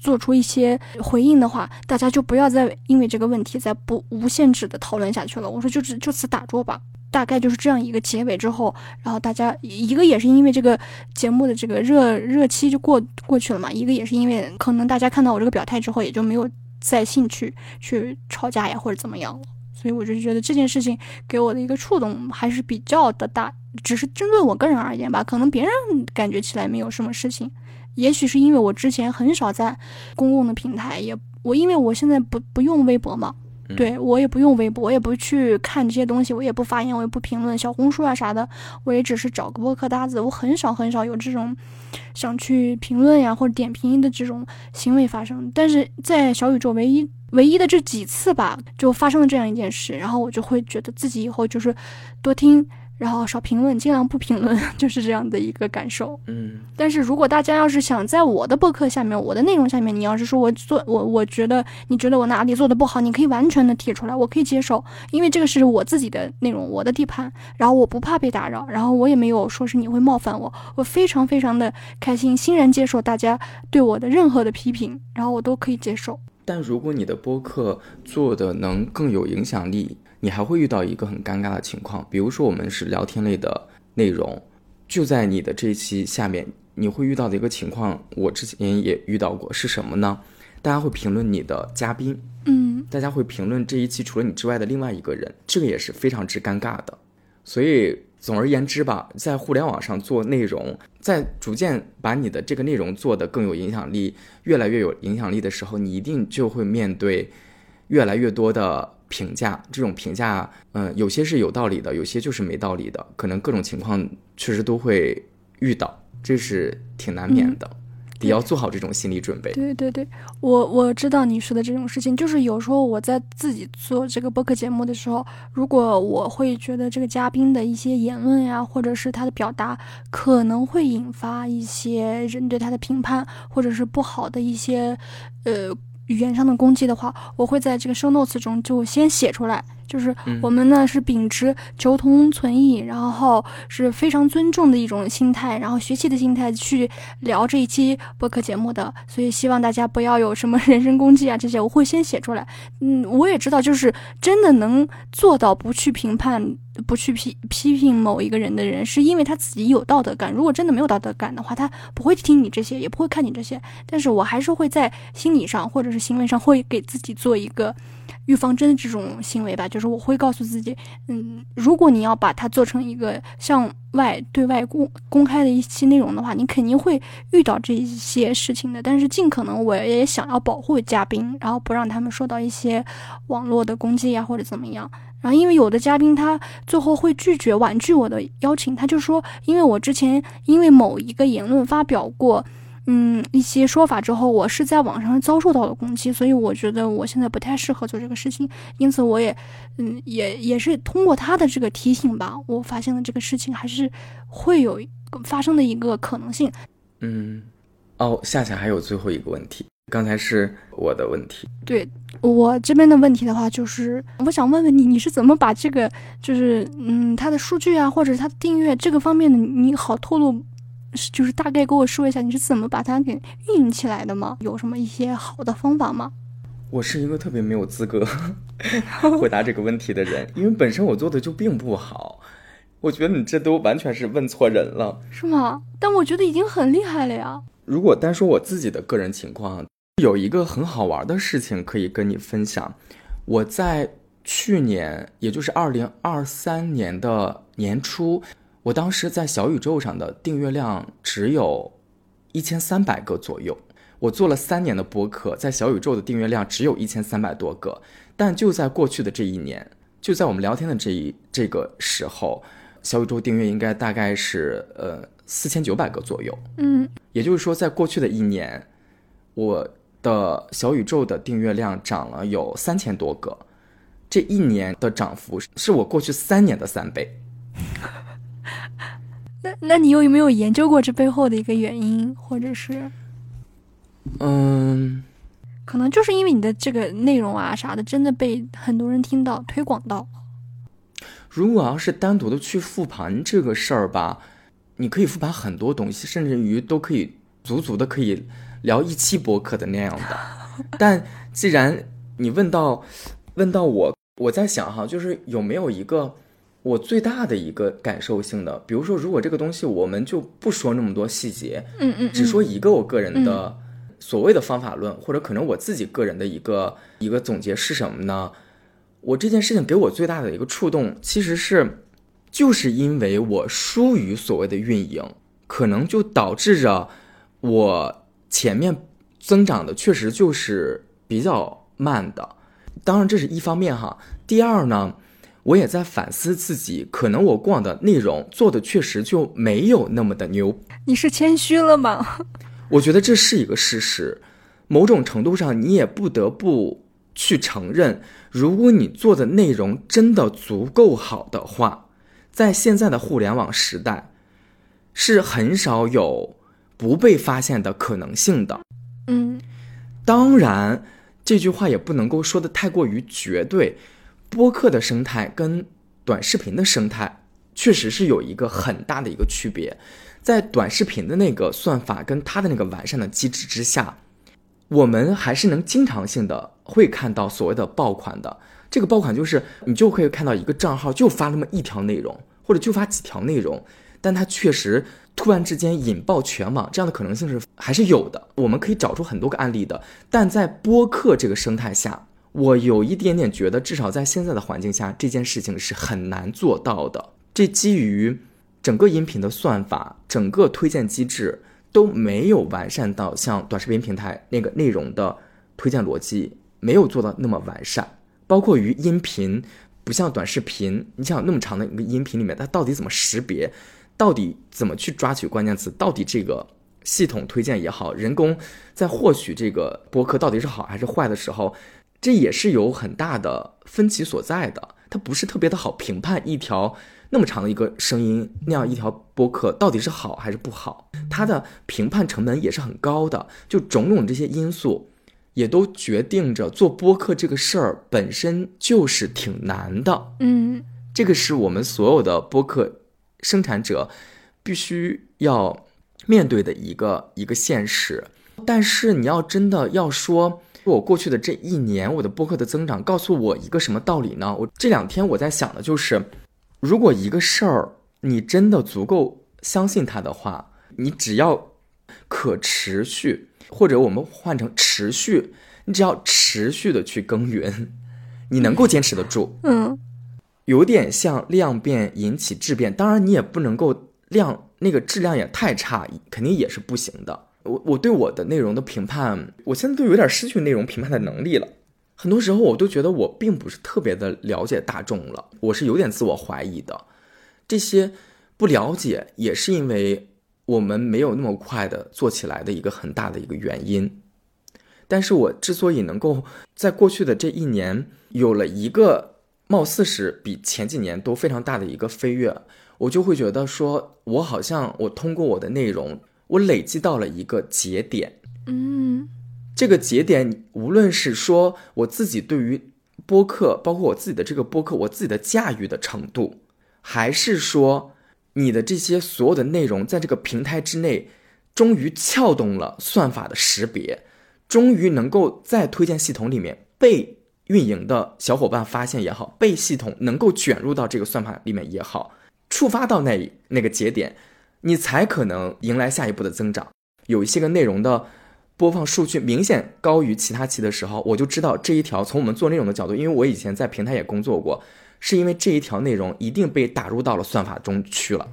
做出一些回应的话，大家就不要再因为这个问题再不无限制的讨论下去了。我说就就就此打住吧。大概就是这样一个结尾之后，然后大家一个也是因为这个节目的这个热热期就过过去了嘛，一个也是因为可能大家看到我这个表态之后，也就没有再兴趣去吵架呀或者怎么样了，所以我就觉得这件事情给我的一个触动还是比较的大，只是针对我个人而言吧，可能别人感觉起来没有什么事情，也许是因为我之前很少在公共的平台，也我因为我现在不不用微博嘛。对我也不用微博，我也不去看这些东西，我也不发言，我也不评论小红书啊啥的，我也只是找个播客搭子，我很少很少有这种想去评论呀或者点评的这种行为发生。但是在小宇宙唯一唯一的这几次吧，就发生了这样一件事，然后我就会觉得自己以后就是多听。然后少评论，尽量不评论，[LAUGHS] 就是这样的一个感受。嗯，但是如果大家要是想在我的博客下面，我的内容下面，你要是说我做我，我觉得你觉得我哪里做的不好，你可以完全的提出来，我可以接受，因为这个是我自己的内容，我的地盘，然后我不怕被打扰，然后我也没有说是你会冒犯我，我非常非常的开心，欣然接受大家对我的任何的批评，然后我都可以接受。但如果你的播客做的能更有影响力。你还会遇到一个很尴尬的情况，比如说我们是聊天类的内容，就在你的这一期下面，你会遇到的一个情况，我之前也遇到过，是什么呢？大家会评论你的嘉宾，嗯，大家会评论这一期除了你之外的另外一个人，这个也是非常之尴尬的。所以总而言之吧，在互联网上做内容，在逐渐把你的这个内容做得更有影响力，越来越有影响力的时候，你一定就会面对越来越多的评价。这种评价，嗯，有些是有道理的，有些就是没道理的，可能各种情况确实都会遇到，这是挺难免的。也要做好这种心理准备。对对对，我我知道你说的这种事情，就是有时候我在自己做这个播客节目的时候，如果我会觉得这个嘉宾的一些言论呀，或者是他的表达，可能会引发一些人对他的评判，或者是不好的一些，呃。语言上的攻击的话，我会在这个 show notes 中就先写出来。就是我们呢是秉持求同存异，然后是非常尊重的一种心态，然后学习的心态去聊这一期播客节目的。所以希望大家不要有什么 [LAUGHS] 人身攻击啊这些，我会先写出来。嗯，我也知道，就是真的能做到不去评判。不去批批评某一个人的人，是因为他自己有道德感。如果真的没有道德感的话，他不会听你这些，也不会看你这些。但是我还是会在心理上或者是行为上，会给自己做一个预防针的这种行为吧。就是我会告诉自己，嗯，如果你要把它做成一个向外对外公公开的一期内容的话，你肯定会遇到这些事情的。但是尽可能我也想要保护嘉宾，然后不让他们受到一些网络的攻击呀，或者怎么样。然后，因为有的嘉宾他最后会拒绝婉拒我的邀请，他就说，因为我之前因为某一个言论发表过，嗯，一些说法之后，我是在网上遭受到了攻击，所以我觉得我现在不太适合做这个事情。因此，我也，嗯，也也是通过他的这个提醒吧，我发现了这个事情还是会有发生的一个可能性。嗯，哦，夏夏还有最后一个问题。刚才是我的问题，对我这边的问题的话，就是我想问问你，你是怎么把这个，就是嗯，它的数据啊，或者它的订阅这个方面的，你好透露，就是大概给我说一下，你是怎么把它给运营起来的吗？有什么一些好的方法吗？我是一个特别没有资格 [LAUGHS] 回答这个问题的人，因为本身我做的就并不好。我觉得你这都完全是问错人了，是吗？但我觉得已经很厉害了呀。如果单说我自己的个人情况。有一个很好玩的事情可以跟你分享，我在去年，也就是二零二三年的年初，我当时在小宇宙上的订阅量只有一千三百个左右。我做了三年的播客，在小宇宙的订阅量只有一千三百多个。但就在过去的这一年，就在我们聊天的这一这个时候，小宇宙订阅应该大概是呃四千九百个左右。嗯，也就是说，在过去的一年，我。的小宇宙的订阅量涨了有三千多个，这一年的涨幅是我过去三年的三倍。那那你有没有研究过这背后的一个原因，或者是？嗯，可能就是因为你的这个内容啊啥的，真的被很多人听到推广到。如果要是单独的去复盘这个事儿吧，你可以复盘很多东西，甚至于都可以足足的可以。聊一期博客的那样的，[LAUGHS] 但既然你问到，问到我，我在想哈，就是有没有一个我最大的一个感受性的，比如说，如果这个东西我们就不说那么多细节，嗯嗯，只说一个我个人的所谓的方法论，或者可能我自己个人的一个一个总结是什么呢？我这件事情给我最大的一个触动，其实是就是因为我疏于所谓的运营，可能就导致着我。前面增长的确实就是比较慢的，当然这是一方面哈。第二呢，我也在反思自己，可能我过往的内容做的确实就没有那么的牛。你是谦虚了吗？我觉得这是一个事实，某种程度上你也不得不去承认，如果你做的内容真的足够好的话，在现在的互联网时代，是很少有。不被发现的可能性的，嗯，当然，这句话也不能够说的太过于绝对。播客的生态跟短视频的生态确实是有一个很大的一个区别。在短视频的那个算法跟它的那个完善的机制之下，我们还是能经常性的会看到所谓的爆款的。这个爆款就是你就会看到一个账号就发那么一条内容，或者就发几条内容，但它确实。突然之间引爆全网，这样的可能性是还是有的。我们可以找出很多个案例的，但在播客这个生态下，我有一点点觉得，至少在现在的环境下，这件事情是很难做到的。这基于整个音频的算法、整个推荐机制都没有完善到像短视频平台那个内容的推荐逻辑没有做到那么完善，包括于音频，不像短视频，你想那么长的一个音频里面，它到底怎么识别，到底怎么去抓取关键词，到底这个系统推荐也好，人工在获取这个播客到底是好还是坏的时候，这也是有很大的分歧所在的，它不是特别的好评判一条。那么长的一个声音，那样一条播客到底是好还是不好？它的评判成本也是很高的。就种种这些因素，也都决定着做播客这个事儿本身就是挺难的。嗯，这个是我们所有的播客生产者必须要面对的一个一个现实。但是你要真的要说，我过去的这一年，我的播客的增长告诉我一个什么道理呢？我这两天我在想的就是。如果一个事儿你真的足够相信它的话，你只要可持续，或者我们换成持续，你只要持续的去耕耘，你能够坚持得住。嗯，有点像量变引起质变，当然你也不能够量那个质量也太差，肯定也是不行的。我我对我的内容的评判，我现在都有点失去内容评判的能力了。很多时候我都觉得我并不是特别的了解大众了，我是有点自我怀疑的。这些不了解也是因为我们没有那么快的做起来的一个很大的一个原因。但是我之所以能够在过去的这一年有了一个貌似是比前几年都非常大的一个飞跃，我就会觉得说，我好像我通过我的内容，我累积到了一个节点。嗯。这个节点，无论是说我自己对于播客，包括我自己的这个播客，我自己的驾驭的程度，还是说你的这些所有的内容，在这个平台之内，终于撬动了算法的识别，终于能够在推荐系统里面被运营的小伙伴发现也好，被系统能够卷入到这个算法里面也好，触发到那那个节点，你才可能迎来下一步的增长。有一些个内容的。播放数据明显高于其他期的时候，我就知道这一条从我们做内容的角度，因为我以前在平台也工作过，是因为这一条内容一定被打入到了算法中去了。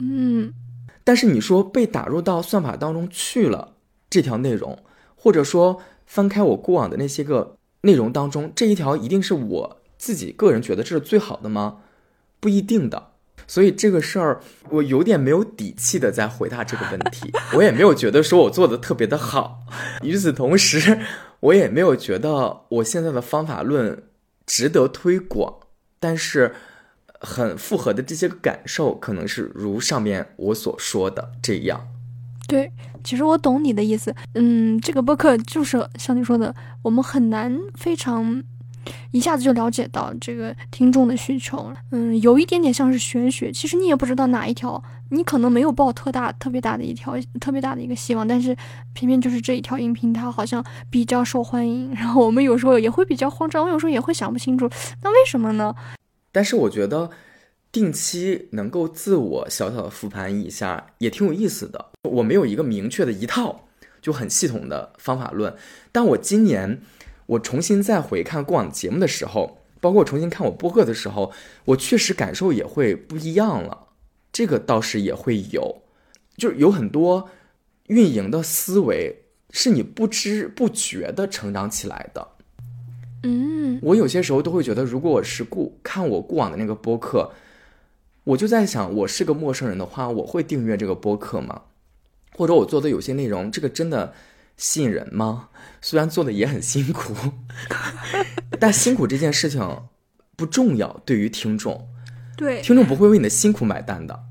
嗯，但是你说被打入到算法当中去了这条内容，或者说翻开我过往的那些个内容当中，这一条一定是我自己个人觉得这是最好的吗？不一定的。所以这个事儿，我有点没有底气的在回答这个问题，[LAUGHS] 我也没有觉得说我做的特别的好。与此同时，我也没有觉得我现在的方法论值得推广。但是，很复合的这些感受，可能是如上面我所说的这样。对，其实我懂你的意思。嗯，这个播客就是像你说的，我们很难非常。一下子就了解到这个听众的需求了，嗯，有一点点像是玄学。其实你也不知道哪一条，你可能没有抱特大、特别大的一条、特别大的一个希望，但是偏偏就是这一条音频它好像比较受欢迎。然后我们有时候也会比较慌张，我有时候也会想不清楚，那为什么呢？但是我觉得定期能够自我小小的复盘一下也挺有意思的。我没有一个明确的一套就很系统的方法论，但我今年。我重新再回看过往节目的时候，包括我重新看我播客的时候，我确实感受也会不一样了。这个倒是也会有，就是有很多运营的思维是你不知不觉的成长起来的。嗯，我有些时候都会觉得，如果我是故看我过往的那个播客，我就在想，我是个陌生人的话，我会订阅这个播客吗？或者我做的有些内容，这个真的？吸引人吗？虽然做的也很辛苦，[LAUGHS] 但辛苦这件事情不重要。对于听众，对听众不会为你的辛苦买单的。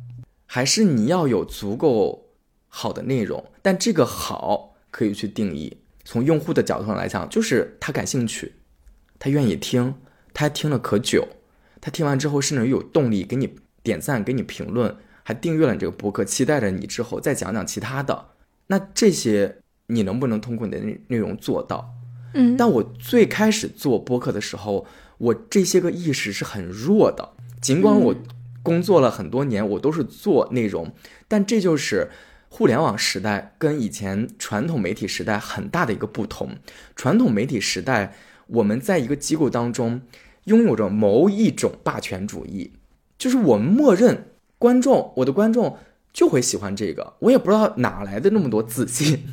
还是你要有足够好的内容，但这个好可以去定义。从用户的角度上来讲，就是他感兴趣，他愿意听，他听了可久，他听完之后甚至有动力给你点赞、给你评论，还订阅了你这个博客，期待着你之后再讲讲其他的。那这些。你能不能通过你的内内容做到？嗯，但我最开始做播客的时候，我这些个意识是很弱的。尽管我工作了很多年，我都是做内容，但这就是互联网时代跟以前传统媒体时代很大的一个不同。传统媒体时代，我们在一个机构当中拥有着某一种霸权主义。就是我们默认观众，我的观众就会喜欢这个，我也不知道哪来的那么多自信，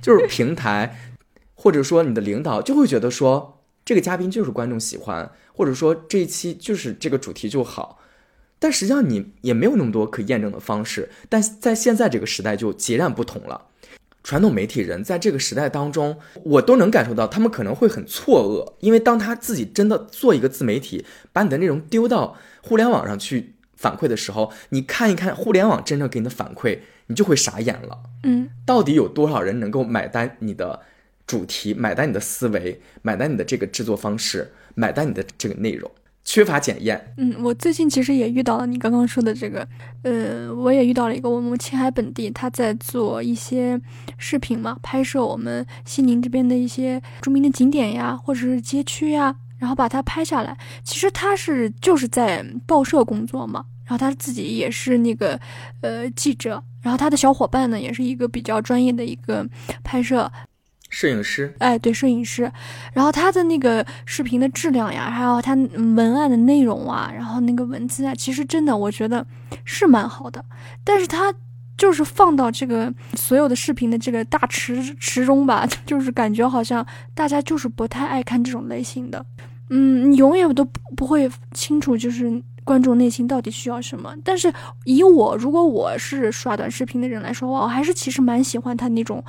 就是平台或者说你的领导就会觉得说这个嘉宾就是观众喜欢，或者说这一期就是这个主题就好。但实际上你也没有那么多可验证的方式，但在现在这个时代就截然不同了。传统媒体人在这个时代当中，我都能感受到他们可能会很错愕，因为当他自己真的做一个自媒体，把你的内容丢到互联网上去反馈的时候，你看一看互联网真正给你的反馈，你就会傻眼了。嗯，到底有多少人能够买单你的主题，买单你的思维，买单你的这个制作方式，买单你的这个内容？缺乏检验。嗯，我最近其实也遇到了你刚刚说的这个，呃，我也遇到了一个我们青海本地，他在做一些视频嘛，拍摄我们西宁这边的一些著名的景点呀，或者是街区呀，然后把它拍下来。其实他是就是在报社工作嘛，然后他自己也是那个呃记者，然后他的小伙伴呢也是一个比较专业的一个拍摄。摄影师，哎，对，摄影师，然后他的那个视频的质量呀，还有他文案的内容啊，然后那个文字啊，其实真的我觉得是蛮好的，但是他就是放到这个所有的视频的这个大池池中吧，[LAUGHS] 就是感觉好像大家就是不太爱看这种类型的，嗯，你永远都不不会清楚就是观众内心到底需要什么。但是以我如果我是刷短视频的人来说，我还是其实蛮喜欢他那种。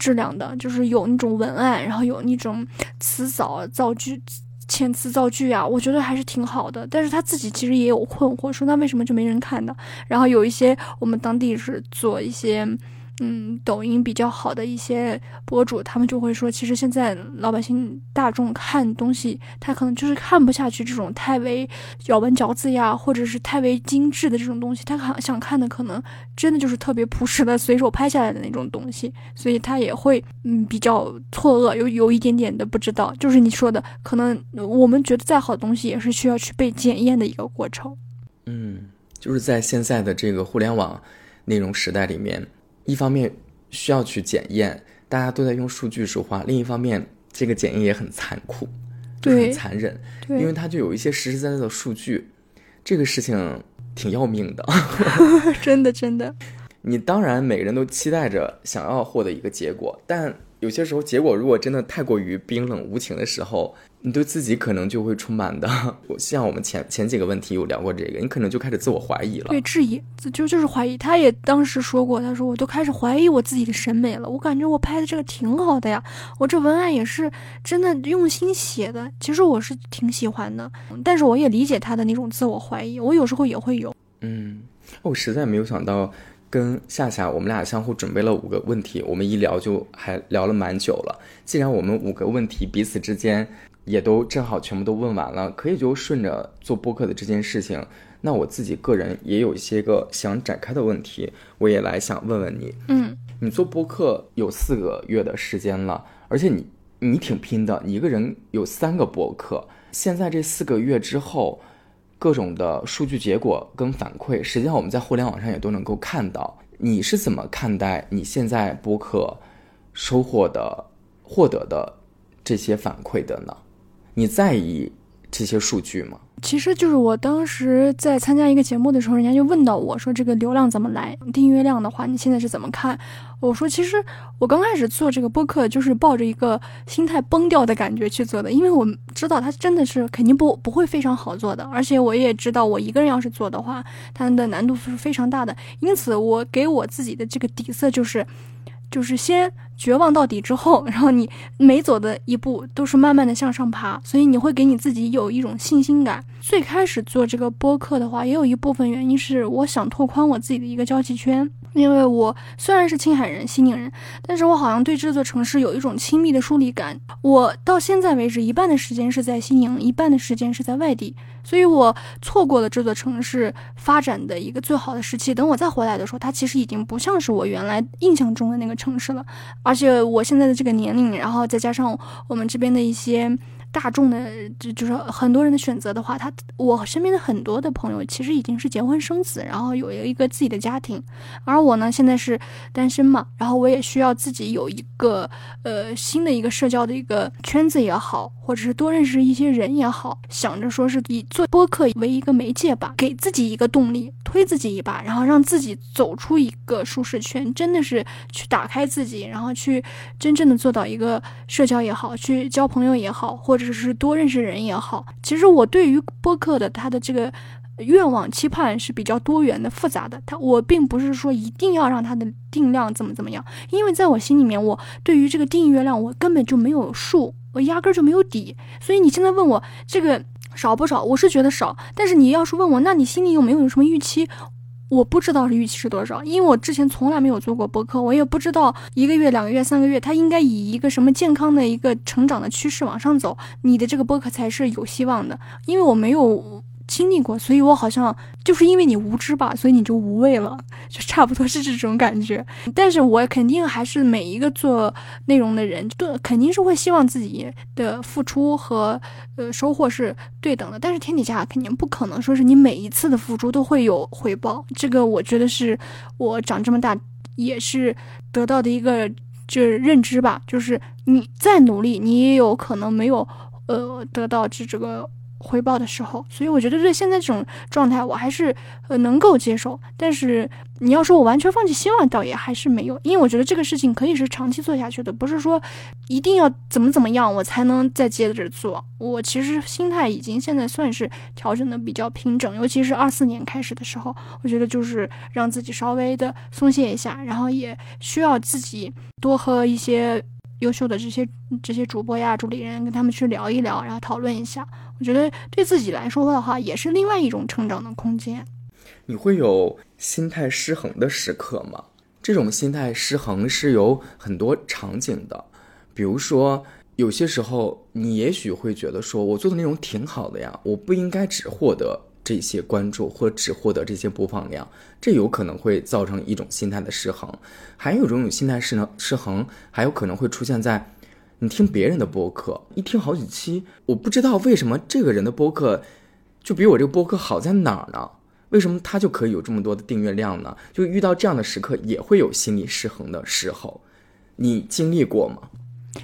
质量的，就是有那种文案，然后有那种词藻造句、遣词造句啊，我觉得还是挺好的。但是他自己其实也有困惑，说那为什么就没人看呢？然后有一些我们当地是做一些。嗯，抖音比较好的一些博主，他们就会说，其实现在老百姓大众看东西，他可能就是看不下去这种太为咬文嚼字呀，或者是太为精致的这种东西，他想想看的可能真的就是特别朴实的随手拍下来的那种东西，所以他也会嗯比较错愕，有有一点点的不知道，就是你说的，可能我们觉得再好的东西，也是需要去被检验的一个过程。嗯，就是在现在的这个互联网内容时代里面。一方面需要去检验，大家都在用数据说话；另一方面，这个检验也很残酷，很残忍，因为它就有一些实实在在的数据，这个事情挺要命的 [LAUGHS] [LAUGHS] 真的真的。你当然每个人都期待着想要获得一个结果，但有些时候结果如果真的太过于冰冷无情的时候。你对自己可能就会充满的，[LAUGHS] 像我们前前几个问题有聊过这个，你可能就开始自我怀疑了。对，质疑，就就是怀疑。他也当时说过，他说我都开始怀疑我自己的审美了。我感觉我拍的这个挺好的呀，我这文案也是真的用心写的，其实我是挺喜欢的。但是我也理解他的那种自我怀疑，我有时候也会有。嗯，我实在没有想到跟夏夏我们俩相互准备了五个问题，我们一聊就还聊了蛮久了。既然我们五个问题彼此之间。也都正好全部都问完了，可以就顺着做播客的这件事情。那我自己个人也有一些个想展开的问题，我也来想问问你。嗯，你做播客有四个月的时间了，而且你你挺拼的，你一个人有三个播客。现在这四个月之后，各种的数据结果跟反馈，实际上我们在互联网上也都能够看到。你是怎么看待你现在播客收获的、获得的这些反馈的呢？你在意这些数据吗？其实就是我当时在参加一个节目的时候，人家就问到我说：“这个流量怎么来？订阅量的话，你现在是怎么看？”我说：“其实我刚开始做这个播客，就是抱着一个心态崩掉的感觉去做的，因为我知道它真的是肯定不不会非常好做的，而且我也知道我一个人要是做的话，它的难度是非常大的。因此，我给我自己的这个底色就是，就是先。”绝望到底之后，[LAUGHS] 然后你每走的一步都是慢慢的向上爬，所以你会给你自己有一种信心感。最开始做这个播客的话，也有一部分原因是我想拓宽我自己的一个交际圈。因为我虽然是青海人、西宁人，但是我好像对这座城市有一种亲密的疏离感。我到现在为止，一半的时间是在西宁，一半的时间是在外地，所以我错过了这座城市发展的一个最好的时期。等我再回来的时候，它其实已经不像是我原来印象中的那个城市了。而且我现在的这个年龄，然后再加上我们这边的一些。大众的，就就是很多人的选择的话，他我身边的很多的朋友其实已经是结婚生子，然后有一个自己的家庭，而我呢现在是单身嘛，然后我也需要自己有一个呃新的一个社交的一个圈子也好，或者是多认识一些人也好，想着说是以做播客为一个媒介吧，给自己一个动力，推自己一把，然后让自己走出一个舒适圈，真的是去打开自己，然后去真正的做到一个社交也好，去交朋友也好，或者是多认识人也好。其实我对于播客的他的这个愿望期盼是比较多元的、复杂的。他我并不是说一定要让他的定量怎么怎么样，因为在我心里面，我对于这个订阅量我根本就没有数，我压根儿就没有底。所以你现在问我这个少不少，我是觉得少。但是你要是问我，那你心里有没有什么预期？我不知道是预期是多少，因为我之前从来没有做过播客，我也不知道一个月、两个月、三个月，它应该以一个什么健康的一个成长的趋势往上走，你的这个播客才是有希望的。因为我没有经历过，所以我好像就是因为你无知吧，所以你就无畏了，就差不多是这种感觉。但是我肯定还是每一个做内容的人，都肯定是会希望自己的付出和呃收获是对等的。但是天底下肯定不可能说是你每一次的付出都会有回报，这个我觉得是我长这么大也是得到的一个就是认知吧，就是你再努力，你也有可能没有呃得到这这个。回报的时候，所以我觉得对现在这种状态，我还是呃能够接受。但是你要说我完全放弃希望，倒也还是没有，因为我觉得这个事情可以是长期做下去的，不是说一定要怎么怎么样我才能再接着做。我其实心态已经现在算是调整的比较平整，尤其是二四年开始的时候，我觉得就是让自己稍微的松懈一下，然后也需要自己多喝一些优秀的这些这些主播呀、主理人跟他们去聊一聊，然后讨论一下。我觉得对自己来说的话，也是另外一种成长的空间。你会有心态失衡的时刻吗？这种心态失衡是有很多场景的，比如说有些时候你也许会觉得说，我做的内容挺好的呀，我不应该只获得这些关注或只获得这些播放量，这有可能会造成一种心态的失衡。还有一种心态失能失衡，还有可能会出现在。你听别人的播客，一听好几期，我不知道为什么这个人的播客就比我这个播客好在哪儿呢？为什么他就可以有这么多的订阅量呢？就遇到这样的时刻，也会有心理失衡的时候，你经历过吗？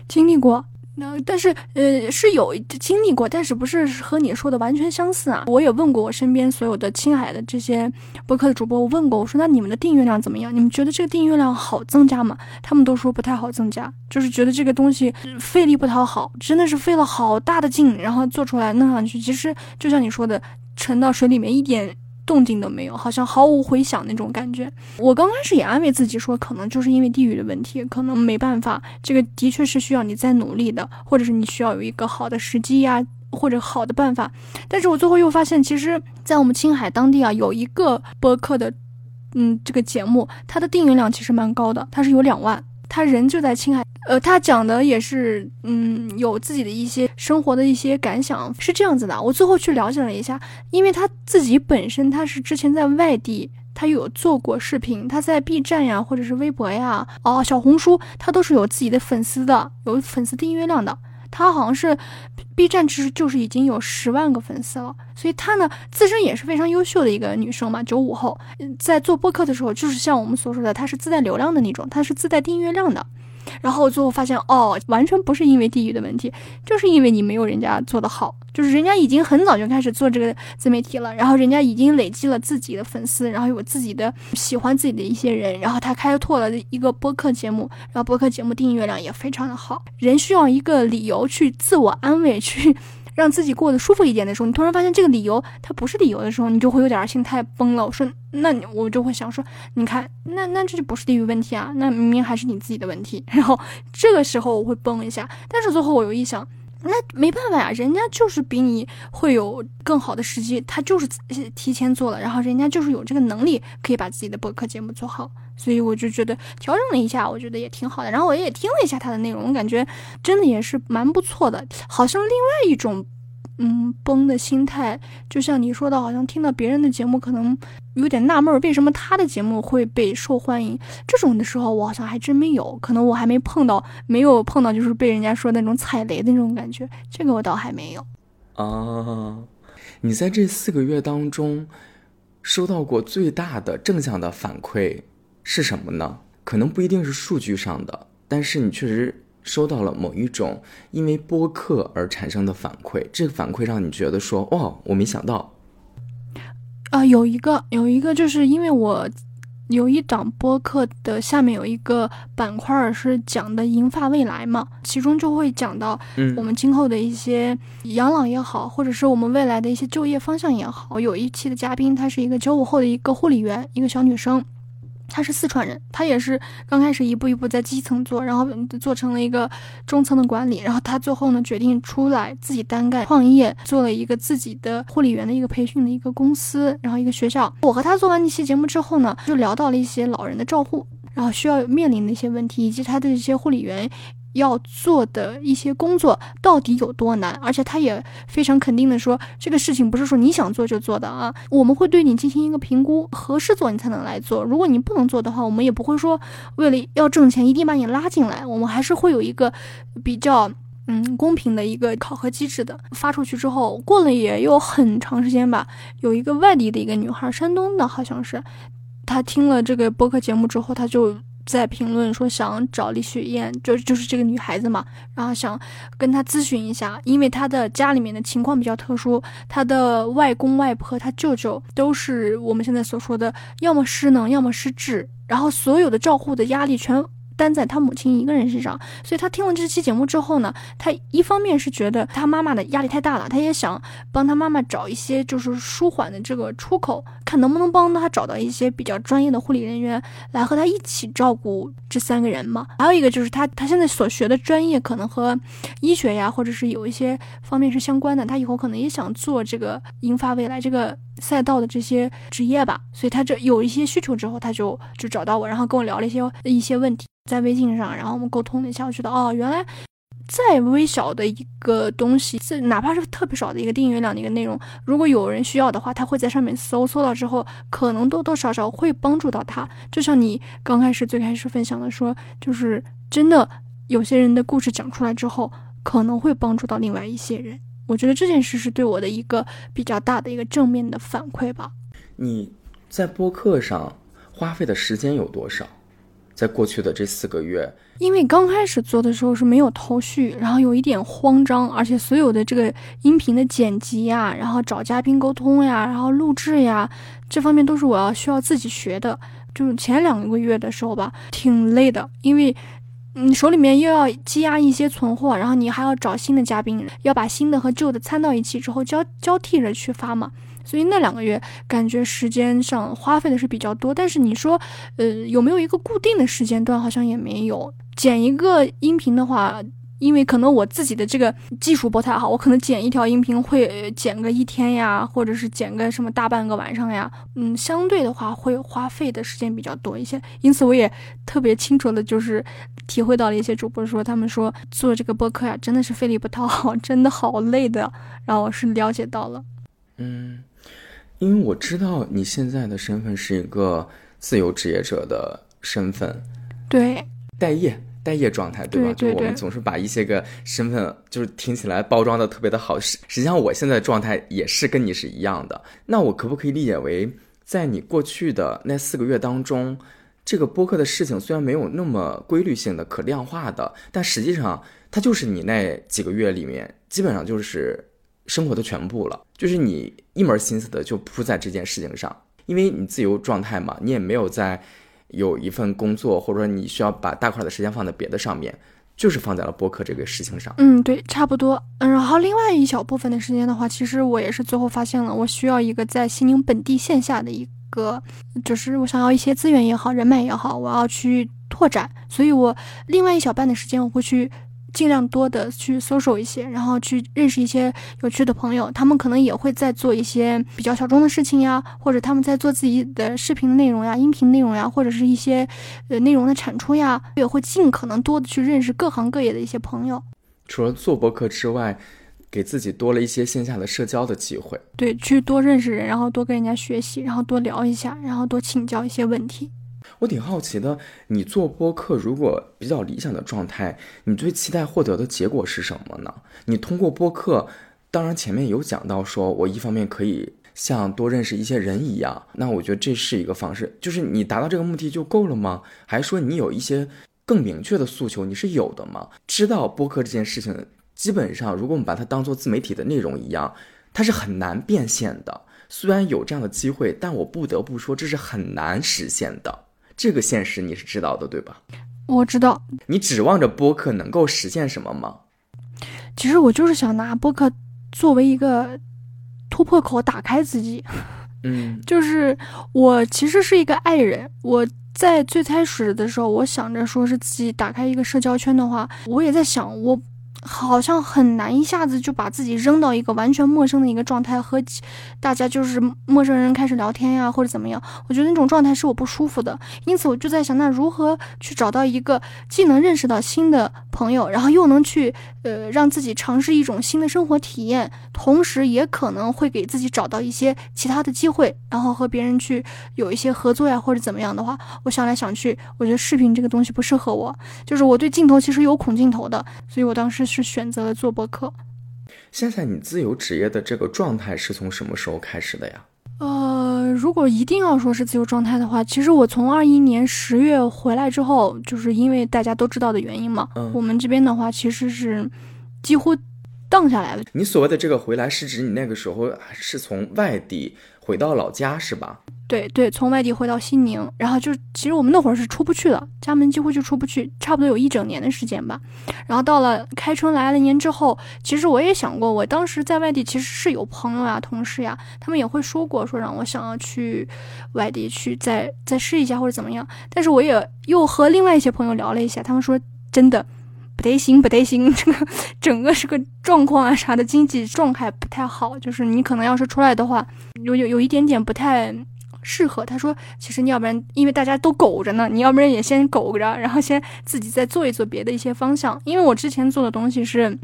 经历过。那但是呃是有经历过，但是不是和你说的完全相似啊？我也问过我身边所有的青海的这些播客的主播，我问过我说那你们的订阅量怎么样？你们觉得这个订阅量好增加吗？他们都说不太好增加，就是觉得这个东西费力不讨好，真的是费了好大的劲，然后做出来弄上去，其实就像你说的，沉到水里面一点。动静都没有，好像毫无回响那种感觉。我刚开始也安慰自己说，可能就是因为地域的问题，可能没办法。这个的确是需要你再努力的，或者是你需要有一个好的时机呀，或者好的办法。但是我最后又发现，其实，在我们青海当地啊，有一个播客的，嗯，这个节目，它的订阅量其实蛮高的，它是有两万。他人就在青海，呃，他讲的也是，嗯，有自己的一些生活的一些感想，是这样子的。我最后去了解了一下，因为他自己本身他是之前在外地，他有做过视频，他在 B 站呀，或者是微博呀，哦，小红书，他都是有自己的粉丝的，有粉丝订阅量的。她好像是 B 站，其实就是已经有十万个粉丝了，所以她呢自身也是非常优秀的一个女生嘛，九五后，在做播客的时候，就是像我们所说的，她是自带流量的那种，她是自带订阅量的。然后最后发现，哦，完全不是因为地域的问题，就是因为你没有人家做得好，就是人家已经很早就开始做这个自媒体了，然后人家已经累积了自己的粉丝，然后有自己的喜欢自己的一些人，然后他开拓了一个播客节目，然后播客节目订阅量也非常的好。人需要一个理由去自我安慰，去。让自己过得舒服一点的时候，你突然发现这个理由它不是理由的时候，你就会有点心态崩了。我说，那我就会想说，你看，那那这就不是地域问题啊，那明明还是你自己的问题。然后这个时候我会崩一下，但是最后我又一想，那没办法呀，人家就是比你会有更好的时机，他就是提前做了，然后人家就是有这个能力可以把自己的播客节目做好，所以我就觉得调整了一下，我觉得也挺好的。然后我也听了一下他的内容，我感觉真的也是蛮不错的，好像另外一种。嗯崩的心态，就像你说的，好像听到别人的节目可能有点纳闷，为什么他的节目会被受欢迎？这种的时候，我好像还真没有，可能我还没碰到，没有碰到就是被人家说那种踩雷的那种感觉，这个我倒还没有。啊，你在这四个月当中收到过最大的正向的反馈是什么呢？可能不一定是数据上的，但是你确实。收到了某一种因为播客而产生的反馈，这个反馈让你觉得说，哇，我没想到。啊，有一个，有一个，就是因为我有一档播客的下面有一个板块是讲的银发未来嘛，其中就会讲到我们今后的一些养老也好，或者是我们未来的一些就业方向也好。有一期的嘉宾，她是一个九五后的一个护理员，一个小女生。他是四川人，他也是刚开始一步一步在基层做，然后做成了一个中层的管理，然后他最后呢决定出来自己单干创业，做了一个自己的护理员的一个培训的一个公司，然后一个学校。我和他做完那期节目之后呢，就聊到了一些老人的照护，然后需要面临的一些问题，以及他的一些护理员。要做的一些工作到底有多难？而且他也非常肯定的说，这个事情不是说你想做就做的啊，我们会对你进行一个评估，合适做你才能来做。如果你不能做的话，我们也不会说为了要挣钱一定把你拉进来，我们还是会有一个比较嗯公平的一个考核机制的。发出去之后，过了也有很长时间吧，有一个外地的一个女孩，山东的好像是，她听了这个播客节目之后，她就。在评论说想找李雪燕，就就是这个女孩子嘛，然后想跟她咨询一下，因为她的家里面的情况比较特殊，她的外公外婆、她舅舅都是我们现在所说的要么失能，要么失智，然后所有的照护的压力全。担在他母亲一个人身上，所以他听了这期节目之后呢，他一方面是觉得他妈妈的压力太大了，他也想帮他妈妈找一些就是舒缓的这个出口，看能不能帮他找到一些比较专业的护理人员来和他一起照顾这三个人嘛。还有一个就是他他现在所学的专业可能和医学呀，或者是有一些方面是相关的，他以后可能也想做这个银发未来这个赛道的这些职业吧。所以他这有一些需求之后，他就就找到我，然后跟我聊了一些一些问题。在微信上，然后我们沟通了一下，我觉得哦，原来再微小的一个东西，这哪怕是特别少的一个订阅量的一个内容，如果有人需要的话，他会在上面搜，搜到之后，可能多多少少会帮助到他。就像你刚开始最开始分享的说，就是真的有些人的故事讲出来之后，可能会帮助到另外一些人。我觉得这件事是对我的一个比较大的一个正面的反馈吧。你在播客上花费的时间有多少？在过去的这四个月，因为刚开始做的时候是没有头绪，然后有一点慌张，而且所有的这个音频的剪辑呀，然后找嘉宾沟通呀，然后录制呀，这方面都是我要需要自己学的。就是前两个月的时候吧，挺累的，因为你手里面又要积压一些存货，然后你还要找新的嘉宾，要把新的和旧的掺到一起之后交交替着去发嘛。所以那两个月感觉时间上花费的是比较多，但是你说，呃，有没有一个固定的时间段？好像也没有。剪一个音频的话，因为可能我自己的这个技术不太好，我可能剪一条音频会剪个一天呀，或者是剪个什么大半个晚上呀。嗯，相对的话会花费的时间比较多一些。因此我也特别清楚的，就是体会到了一些主播说，他们说做这个播客呀，真的是费力不讨好，真的好累的。然后我是了解到了，嗯。因为我知道你现在的身份是一个自由职业者的身份，对，待业待业状态，对吧？对我们总是把一些个身份就是听起来包装的特别的好，实实际上我现在状态也是跟你是一样的。那我可不可以理解为，在你过去的那四个月当中，这个播客的事情虽然没有那么规律性的可量化的，但实际上它就是你那几个月里面基本上就是生活的全部了，就是你。一门心思的就扑在这件事情上，因为你自由状态嘛，你也没有在有一份工作，或者说你需要把大块的时间放在别的上面，就是放在了播客这个事情上。嗯，对，差不多。嗯，然后另外一小部分的时间的话，其实我也是最后发现了，我需要一个在西宁本地线下的一个，就是我想要一些资源也好，人脉也好，我要去拓展，所以我另外一小半的时间我会去。尽量多的去搜索一些，然后去认识一些有趣的朋友，他们可能也会在做一些比较小众的事情呀，或者他们在做自己的视频内容呀、音频内容呀，或者是一些呃内容的产出呀，也会尽可能多的去认识各行各业的一些朋友。除了做博客之外，给自己多了一些线下的社交的机会。对，去多认识人，然后多跟人家学习，然后多聊一下，然后多请教一些问题。我挺好奇的，你做播客如果比较理想的状态，你最期待获得的结果是什么呢？你通过播客，当然前面有讲到说，我一方面可以像多认识一些人一样，那我觉得这是一个方式，就是你达到这个目的就够了吗？还是说你有一些更明确的诉求，你是有的吗？知道播客这件事情，基本上如果我们把它当做自媒体的内容一样，它是很难变现的。虽然有这样的机会，但我不得不说，这是很难实现的。这个现实你是知道的，对吧？我知道。你指望着播客能够实现什么吗？其实我就是想拿播客作为一个突破口，打开自己。嗯，[LAUGHS] 就是我其实是一个爱人。我在最开始的时候，我想着说是自己打开一个社交圈的话，我也在想我。好像很难一下子就把自己扔到一个完全陌生的一个状态，和大家就是陌生人开始聊天呀，或者怎么样？我觉得那种状态是我不舒服的。因此，我就在想，那如何去找到一个既能认识到新的朋友，然后又能去呃让自己尝试一种新的生活体验，同时也可能会给自己找到一些其他的机会，然后和别人去有一些合作呀，或者怎么样的话，我想来想去，我觉得视频这个东西不适合我，就是我对镜头其实有恐镜头的，所以我当时。是选择了做博客。现在你自由职业的这个状态是从什么时候开始的呀？呃，如果一定要说是自由状态的话，其实我从二一年十月回来之后，就是因为大家都知道的原因嘛。嗯。我们这边的话，其实是几乎荡下来了。你所谓的这个回来，是指你那个时候是从外地回到老家，是吧？对对，从外地回到西宁，然后就其实我们那会儿是出不去的，家门几乎就出不去，差不多有一整年的时间吧。然后到了开春来了年之后，其实我也想过，我当时在外地其实是有朋友呀、同事呀，他们也会说过，说让我想要去外地去再再试一下或者怎么样。但是我也又和另外一些朋友聊了一下，他们说真的不得行，不得行，[LAUGHS] 这个整个是个状况啊啥的，经济状态不太好，就是你可能要是出来的话，有有有一点点不太。适合他说，其实你要不然，因为大家都苟着呢，你要不然也先苟着，然后先自己再做一做别的一些方向。因为我之前做的东西是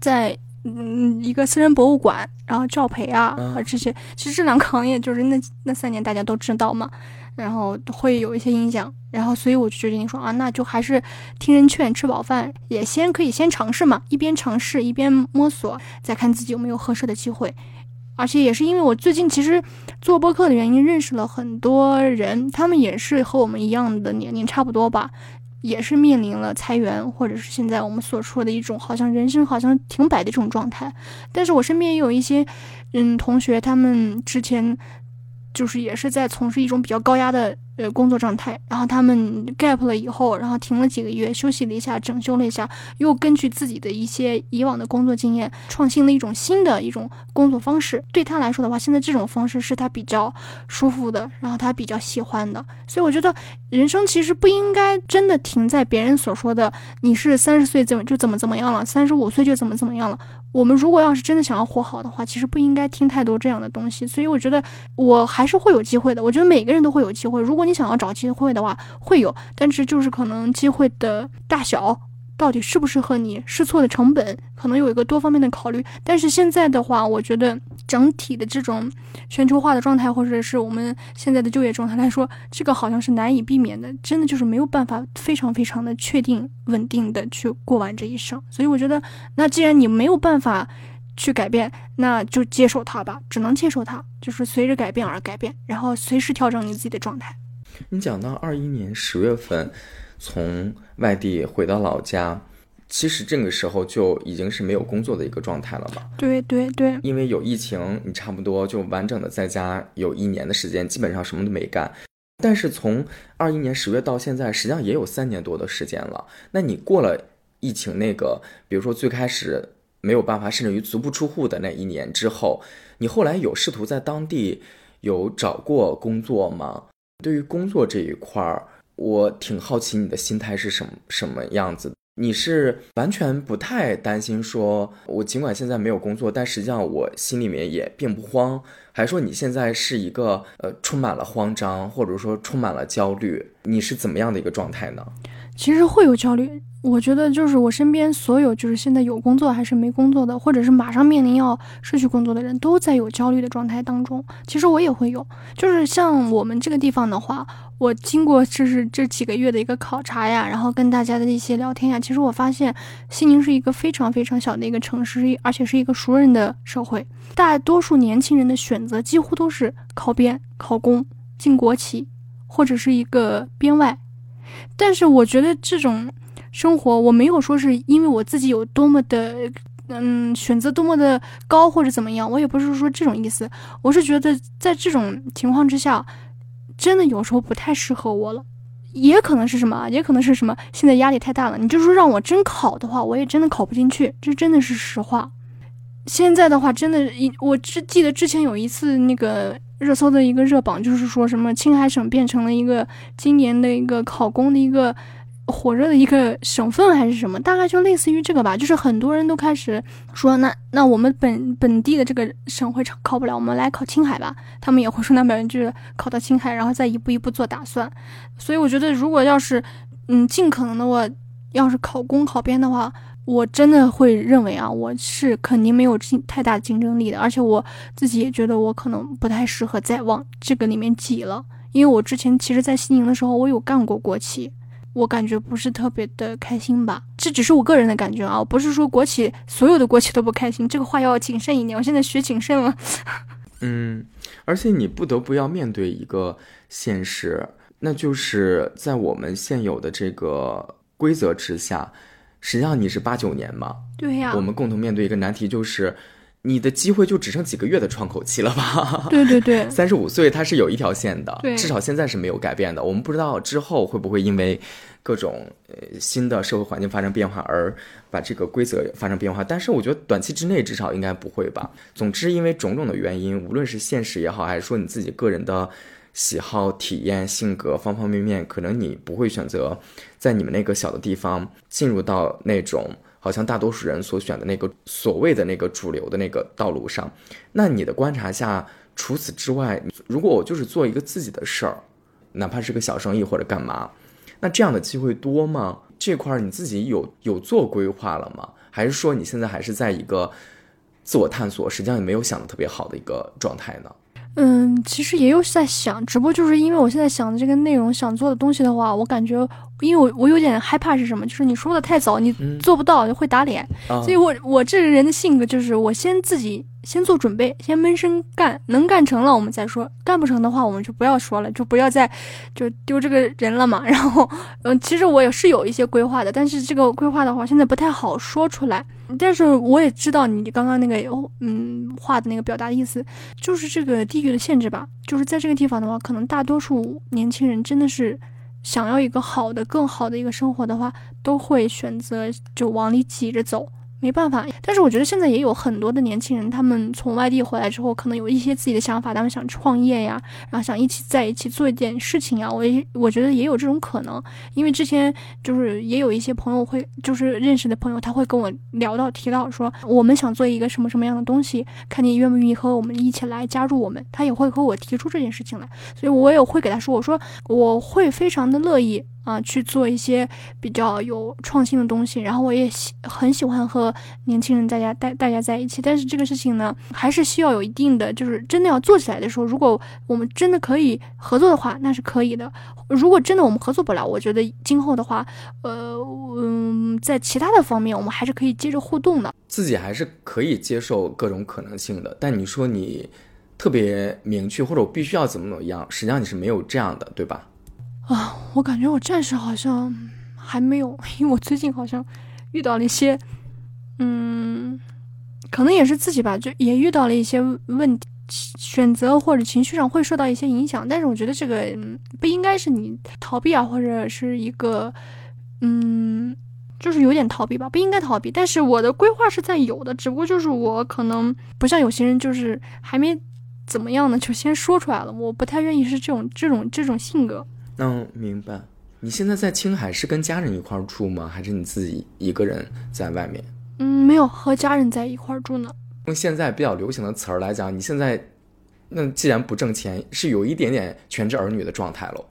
在嗯一个私人博物馆，然后教培啊和这些，其实这两个行业就是那那三年大家都知道嘛，然后会有一些影响，然后所以我就决定说啊，那就还是听人劝，吃饱饭也先可以先尝试嘛，一边尝试一边摸索，再看自己有没有合适的机会。而且也是因为我最近其实做播客的原因，认识了很多人，他们也是和我们一样的年龄差不多吧，也是面临了裁员，或者是现在我们所说的一种好像人生好像停摆的这种状态。但是我身边也有一些嗯同学，他们之前就是也是在从事一种比较高压的。呃，工作状态，然后他们 gap 了以后，然后停了几个月，休息了一下，整修了一下，又根据自己的一些以往的工作经验，创新了一种新的一种工作方式。对他来说的话，现在这种方式是他比较舒服的，然后他比较喜欢的。所以我觉得，人生其实不应该真的停在别人所说的，你是三十岁怎么就怎么怎么样了，三十五岁就怎么怎么样了。我们如果要是真的想要活好的话，其实不应该听太多这样的东西。所以我觉得，我还是会有机会的。我觉得每个人都会有机会。如果你想要找机会的话，会有，但是就是可能机会的大小，到底适不适合你，试错的成本，可能有一个多方面的考虑。但是现在的话，我觉得整体的这种全球化的状态，或者是我们现在的就业状态来说，这个好像是难以避免的，真的就是没有办法非常非常的确定稳定的去过完这一生。所以我觉得，那既然你没有办法去改变，那就接受它吧，只能接受它，就是随着改变而改变，然后随时调整你自己的状态。你讲到二一年十月份从外地回到老家，其实这个时候就已经是没有工作的一个状态了吧？对对对，因为有疫情，你差不多就完整的在家有一年的时间，基本上什么都没干。但是从二一年十月到现在，实际上也有三年多的时间了。那你过了疫情那个，比如说最开始没有办法，甚至于足不出户的那一年之后，你后来有试图在当地有找过工作吗？对于工作这一块儿，我挺好奇你的心态是什么什么样子。你是完全不太担心，说我尽管现在没有工作，但实际上我心里面也并不慌，还说你现在是一个呃充满了慌张，或者说充满了焦虑？你是怎么样的一个状态呢？其实会有焦虑。我觉得就是我身边所有就是现在有工作还是没工作的，或者是马上面临要失去工作的人，都在有焦虑的状态当中。其实我也会有，就是像我们这个地方的话，我经过就是这几个月的一个考察呀，然后跟大家的一些聊天呀，其实我发现西宁是一个非常非常小的一个城市，而且是一个熟人的社会。大多数年轻人的选择几乎都是考编、考公、进国企，或者是一个编外。但是我觉得这种。生活我没有说是因为我自己有多么的，嗯，选择多么的高或者怎么样，我也不是说这种意思，我是觉得在这种情况之下，真的有时候不太适合我了，也可能是什么，也可能是什么，现在压力太大了。你就说让我真考的话，我也真的考不进去，这真的是实话。现在的话，真的，我只记得之前有一次那个热搜的一个热榜，就是说什么青海省变成了一个今年的一个考公的一个。火热的一个省份还是什么，大概就类似于这个吧。就是很多人都开始说，那那我们本本地的这个省会考不了，我们来考青海吧。他们也会说，那百分之考到青海，然后再一步一步做打算。所以我觉得，如果要是嗯尽可能的我要是考公考编的话，我真的会认为啊，我是肯定没有竞太大的竞争力的。而且我自己也觉得，我可能不太适合再往这个里面挤了。因为我之前其实，在西宁的时候，我有干过国企。我感觉不是特别的开心吧，这只是我个人的感觉啊，不是说国企所有的国企都不开心，这个话要谨慎一点。我现在学谨慎了。[LAUGHS] 嗯，而且你不得不要面对一个现实，那就是在我们现有的这个规则之下，实际上你是八九年嘛。对呀。我们共同面对一个难题，就是你的机会就只剩几个月的窗口期了吧？对对对。三十五岁它是有一条线的，至少现在是没有改变的。我们不知道之后会不会因为。各种呃新的社会环境发生变化，而把这个规则发生变化，但是我觉得短期之内至少应该不会吧。总之，因为种种的原因，无论是现实也好，还是说你自己个人的喜好、体验、性格方方面面，可能你不会选择在你们那个小的地方进入到那种好像大多数人所选的那个所谓的那个主流的那个道路上。那你的观察下，除此之外，如果我就是做一个自己的事儿，哪怕是个小生意或者干嘛。那这样的机会多吗？这块你自己有有做规划了吗？还是说你现在还是在一个自我探索，实际上也没有想的特别好的一个状态呢？嗯，其实也有在想，只不过就是因为我现在想的这个内容，想做的东西的话，我感觉，因为我我有点害怕是什么？就是你说的太早，你做不到会打脸，所以我我这个人的性格就是我先自己。先做准备，先闷声干，能干成了我们再说，干不成的话我们就不要说了，就不要再就丢这个人了嘛。[LAUGHS] 然后，嗯，其实我也是有一些规划的，但是这个规划的话现在不太好说出来。但是我也知道你刚刚那个嗯话的那个表达意思，就是这个地域的限制吧。就是在这个地方的话，可能大多数年轻人真的是想要一个好的、更好的一个生活的话，都会选择就往里挤着走。没办法，但是我觉得现在也有很多的年轻人，他们从外地回来之后，可能有一些自己的想法，他们想创业呀，然后想一起在一起做一件事情呀。我也我觉得也有这种可能，因为之前就是也有一些朋友会，就是认识的朋友，他会跟我聊到提到说，我们想做一个什么什么样的东西，看你愿不愿意和我们一起来加入我们。他也会和我提出这件事情来，所以我也会给他说，我说我会非常的乐意。啊，去做一些比较有创新的东西，然后我也喜很喜欢和年轻人大家带大家在一起。但是这个事情呢，还是需要有一定的，就是真的要做起来的时候，如果我们真的可以合作的话，那是可以的。如果真的我们合作不了，我觉得今后的话，呃，嗯，在其他的方面，我们还是可以接着互动的。自己还是可以接受各种可能性的，但你说你特别明确，或者我必须要怎么怎么样，实际上你是没有这样的，对吧？啊，我感觉我暂时好像还没有，因为我最近好像遇到了一些，嗯，可能也是自己吧，就也遇到了一些问题，选择或者情绪上会受到一些影响。但是我觉得这个不应该是你逃避啊，或者是一个，嗯，就是有点逃避吧，不应该逃避。但是我的规划是在有的，只不过就是我可能不像有些人，就是还没怎么样呢，就先说出来了。我不太愿意是这种这种这种性格。嗯，明白。你现在在青海是跟家人一块住吗？还是你自己一个人在外面？嗯，没有和家人在一块住呢。用现在比较流行的词儿来讲，你现在那既然不挣钱，是有一点点全职儿女的状态喽。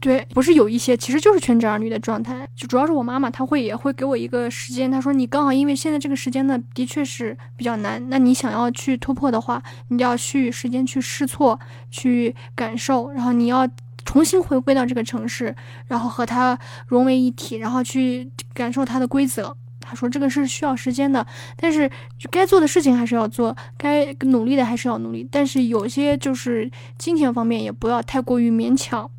对，不是有一些，其实就是全职儿女的状态。就主要是我妈妈，她会也会给我一个时间，她说你刚好因为现在这个时间呢，的确是比较难。那你想要去突破的话，你要去时间去试错，去感受，然后你要重新回归到这个城市，然后和它融为一体，然后去感受它的规则。他说这个是需要时间的，但是该做的事情还是要做，该努力的还是要努力。但是有些就是金钱方面也不要太过于勉强。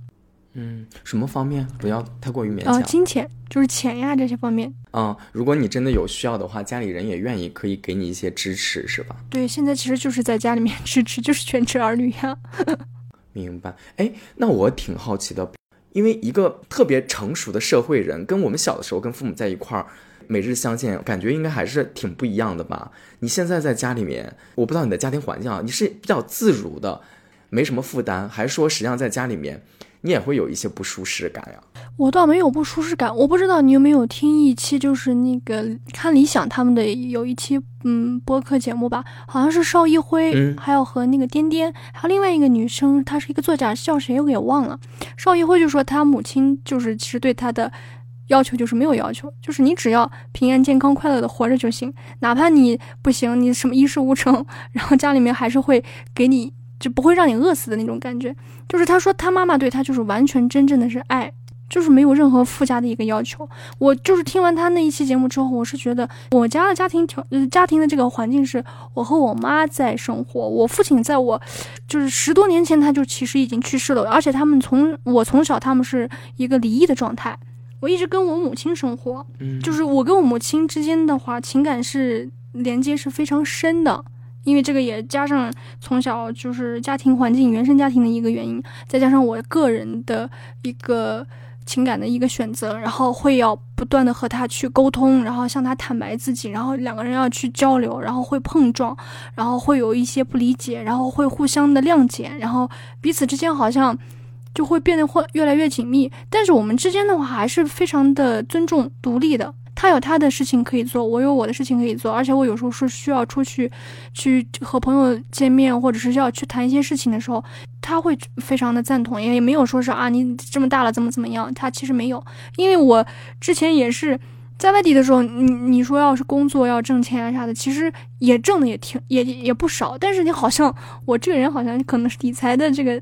嗯，什么方面不要太过于勉强？啊，金钱就是钱呀这些方面。嗯，如果你真的有需要的话，家里人也愿意可以给你一些支持，是吧？对，现在其实就是在家里面支持，就是全职儿女呀。[LAUGHS] 明白。哎，那我挺好奇的，因为一个特别成熟的社会人，跟我们小的时候跟父母在一块儿。每日相见，感觉应该还是挺不一样的吧？你现在在家里面，我不知道你的家庭环境啊，你是比较自如的，没什么负担，还是说实际上在家里面你也会有一些不舒适感呀？我倒没有不舒适感，我不知道你有没有听一期，就是那个看理想他们的有一期嗯播客节目吧，好像是邵一辉，还有和那个颠颠，还有另外一个女生，她是一个作家，叫谁我给忘了。邵一辉就说他母亲就是其实对他的。要求就是没有要求，就是你只要平安、健康、快乐的活着就行。哪怕你不行，你什么一事无成，然后家里面还是会给你，就不会让你饿死的那种感觉。就是他说他妈妈对他就是完全真正的是爱，就是没有任何附加的一个要求。我就是听完他那一期节目之后，我是觉得我家的家庭条，家庭的这个环境是我和我妈在生活。我父亲在我就是十多年前他就其实已经去世了，而且他们从我从小他们是一个离异的状态。我一直跟我母亲生活，嗯，就是我跟我母亲之间的话，情感是连接是非常深的，因为这个也加上从小就是家庭环境、原生家庭的一个原因，再加上我个人的一个情感的一个选择，然后会要不断的和他去沟通，然后向他坦白自己，然后两个人要去交流，然后会碰撞，然后会有一些不理解，然后会互相的谅解，然后彼此之间好像。就会变得会越来越紧密，但是我们之间的话还是非常的尊重、独立的。他有他的事情可以做，我有我的事情可以做，而且我有时候是需要出去，去和朋友见面，或者是要去谈一些事情的时候，他会非常的赞同，也也没有说是啊你这么大了怎么怎么样，他其实没有，因为我之前也是在外地的时候，你你说要是工作要挣钱啊啥的，其实也挣的也挺也也不少，但是你好像我这个人好像可能是理财的这个。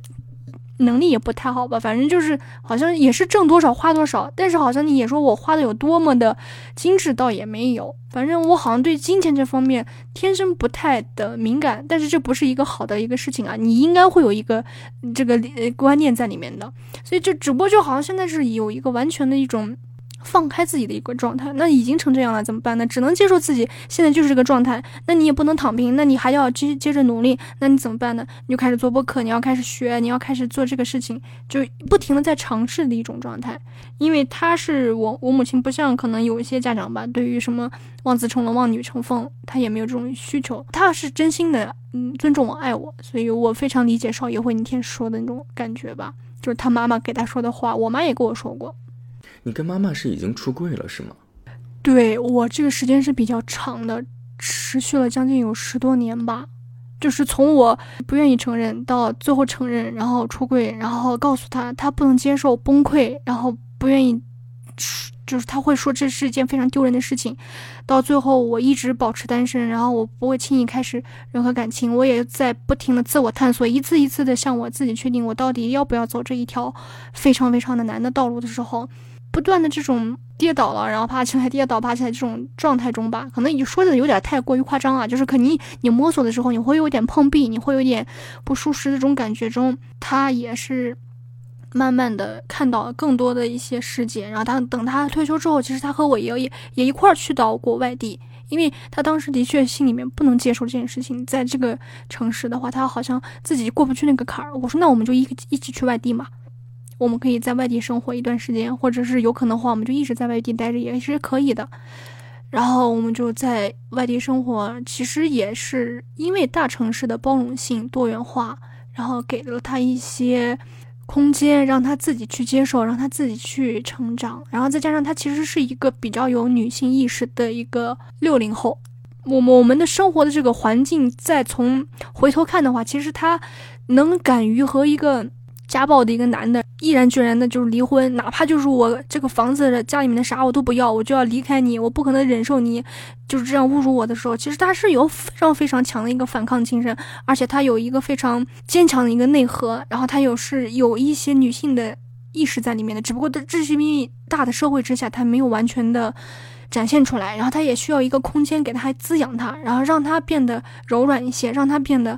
能力也不太好吧，反正就是好像也是挣多少花多少，但是好像你也说我花的有多么的精致，倒也没有。反正我好像对金钱这方面天生不太的敏感，但是这不是一个好的一个事情啊，你应该会有一个这个观念在里面的。所以就只不过就好像现在是有一个完全的一种。放开自己的一个状态，那已经成这样了，怎么办呢？只能接受自己现在就是这个状态。那你也不能躺平，那你还要接接着努力。那你怎么办呢？你就开始做播客，你要开始学，你要开始做这个事情，就不停的在尝试的一种状态。因为他是我，我母亲不像可能有一些家长吧，对于什么望子成龙、望女成凤，他也没有这种需求。他是真心的，嗯，尊重我、爱我，所以我非常理解邵艺辉那天说的那种感觉吧，就是他妈妈给他说的话，我妈也跟我说过。你跟妈妈是已经出柜了是吗？对我这个时间是比较长的，持续了将近有十多年吧。就是从我不愿意承认到最后承认，然后出柜，然后告诉他他不能接受崩溃，然后不愿意，就是他会说这是一件非常丢人的事情。到最后我一直保持单身，然后我不会轻易开始任何感情，我也在不停的自我探索，一次一次的向我自己确定我到底要不要走这一条非常非常的难的道路的时候。不断的这种跌倒了，然后爬起来，跌倒爬起来这种状态中吧，可能你说的有点太过于夸张了。就是可能你摸索的时候，你会有点碰壁，你会有点不舒适的这种感觉中，他也是慢慢的看到更多的一些世界。然后他等他退休之后，其实他和我也也也一块儿去到过外地，因为他当时的确心里面不能接受这件事情，在这个城市的话，他好像自己过不去那个坎儿。我说那我们就一一起去外地嘛。我们可以在外地生活一段时间，或者是有可能的话，我们就一直在外地待着也是可以的。然后我们就在外地生活，其实也是因为大城市的包容性、多元化，然后给了他一些空间，让他自己去接受，让他自己去成长。然后再加上他其实是一个比较有女性意识的一个六零后，我我们的生活的这个环境，再从回头看的话，其实他能敢于和一个。家暴的一个男的，毅然决然的就是离婚，哪怕就是我这个房子家里面的啥我都不要，我就要离开你，我不可能忍受你就是这样侮辱我的时候，其实他是有非常非常强的一个反抗精神，而且他有一个非常坚强的一个内核，然后他有是有一些女性的意识在里面的，只不过在这些大的社会之下，他没有完全的展现出来，然后他也需要一个空间给他滋养他，然后让他变得柔软一些，让他变得。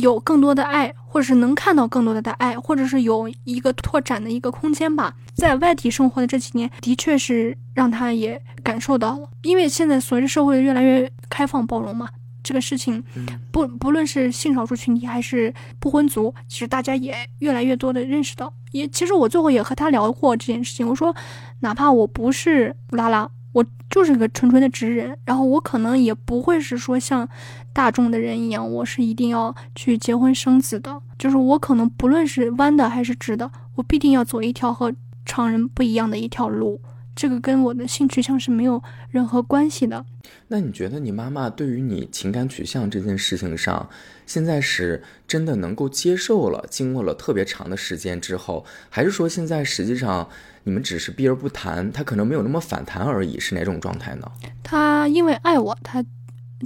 有更多的爱，或者是能看到更多的的爱，或者是有一个拓展的一个空间吧。在外地生活的这几年，的确是让他也感受到了。因为现在随着社会越来越开放包容嘛，这个事情，不不论是性少数群体还是不婚族，其实大家也越来越多的认识到。也其实我最后也和他聊过这件事情，我说，哪怕我不是拉拉。我就是个纯纯的直人，然后我可能也不会是说像大众的人一样，我是一定要去结婚生子的。就是我可能不论是弯的还是直的，我必定要走一条和常人不一样的一条路。这个跟我的性取向是没有任何关系的。那你觉得你妈妈对于你情感取向这件事情上，现在是真的能够接受了？经过了特别长的时间之后，还是说现在实际上？你们只是避而不谈，她可能没有那么反弹而已，是哪种状态呢？她因为爱我，他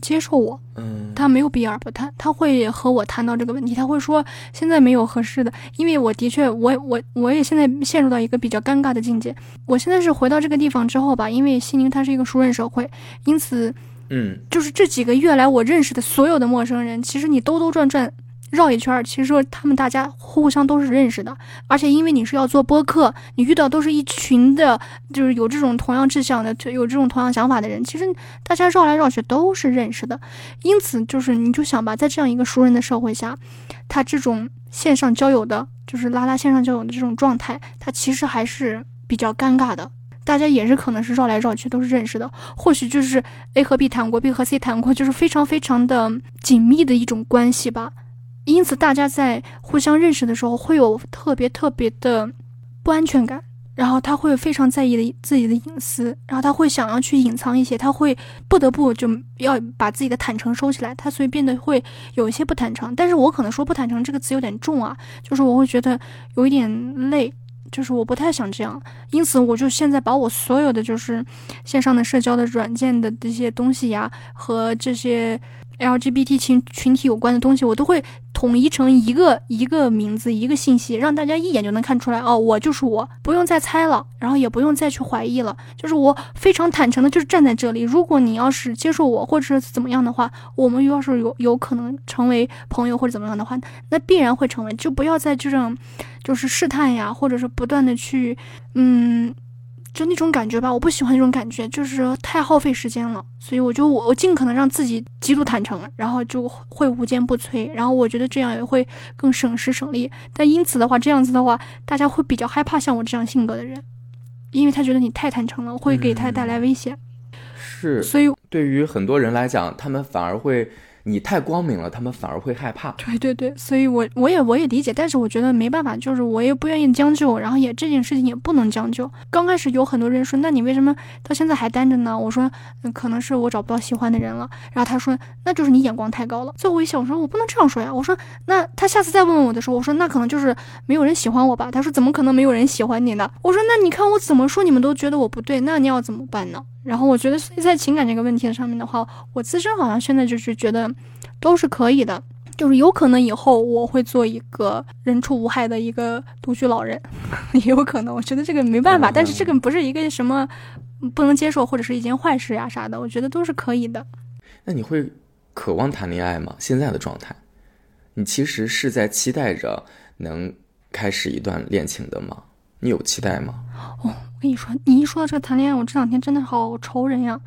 接受我，嗯，他没有避而不谈，他会和我谈到这个问题，他会说现在没有合适的，因为我的确，我我我也现在陷入到一个比较尴尬的境界。我现在是回到这个地方之后吧，因为西宁它是一个熟人社会，因此，嗯，就是这几个月来我认识的所有的陌生人，其实你兜兜转转。绕一圈，其实他们大家互相都是认识的，而且因为你是要做播客，你遇到都是一群的，就是有这种同样志向的，有这种同样想法的人，其实大家绕来绕去都是认识的，因此就是你就想吧，在这样一个熟人的社会下，他这种线上交友的，就是拉拉线上交友的这种状态，他其实还是比较尴尬的，大家也是可能是绕来绕去都是认识的，或许就是 A 和 B 谈过，B 和 C 谈过，就是非常非常的紧密的一种关系吧。因此，大家在互相认识的时候会有特别特别的不安全感，然后他会非常在意的自己的隐私，然后他会想要去隐藏一些，他会不得不就要把自己的坦诚收起来，他所以变得会有一些不坦诚。但是我可能说不坦诚这个词有点重啊，就是我会觉得有一点累，就是我不太想这样。因此，我就现在把我所有的就是线上的社交的软件的这些东西呀和这些。LGBT 群群体有关的东西，我都会统一成一个一个名字，一个信息，让大家一眼就能看出来。哦，我就是我，不用再猜了，然后也不用再去怀疑了。就是我非常坦诚的，就是站在这里。如果你要是接受我，或者是怎么样的话，我们要是有有可能成为朋友或者怎么样的话，那必然会成为。就不要再这种就是试探呀，或者是不断的去，嗯。就那种感觉吧，我不喜欢那种感觉，就是太耗费时间了。所以我就我我尽可能让自己极度坦诚，然后就会无坚不摧。然后我觉得这样也会更省时省力。但因此的话，这样子的话，大家会比较害怕像我这样性格的人，因为他觉得你太坦诚了，会给他带来危险。是，所以对于很多人来讲，他们反而会。你太光明了，他们反而会害怕。对对对，所以我我也我也理解，但是我觉得没办法，就是我也不愿意将就，然后也这件事情也不能将就。刚开始有很多人说，那你为什么到现在还单着呢？我说，可能是我找不到喜欢的人了。然后他说，那就是你眼光太高了。最后一想，我说我不能这样说呀。我说，那他下次再问问我的时候，我说那可能就是没有人喜欢我吧。他说，怎么可能没有人喜欢你呢？我说，那你看我怎么说，你们都觉得我不对，那你要怎么办呢？然后我觉得，所以在情感这个问题上面的话，我自身好像现在就是觉得都是可以的，就是有可能以后我会做一个人畜无害的一个独居老人，[LAUGHS] 也有可能。我觉得这个没办法，但是这个不是一个什么不能接受或者是一件坏事呀啥的，我觉得都是可以的。那你会渴望谈恋爱吗？现在的状态，你其实是在期待着能开始一段恋情的吗？你有期待吗？哦。我跟你说，你一说到这个谈恋爱，我这两天真的好愁人呀。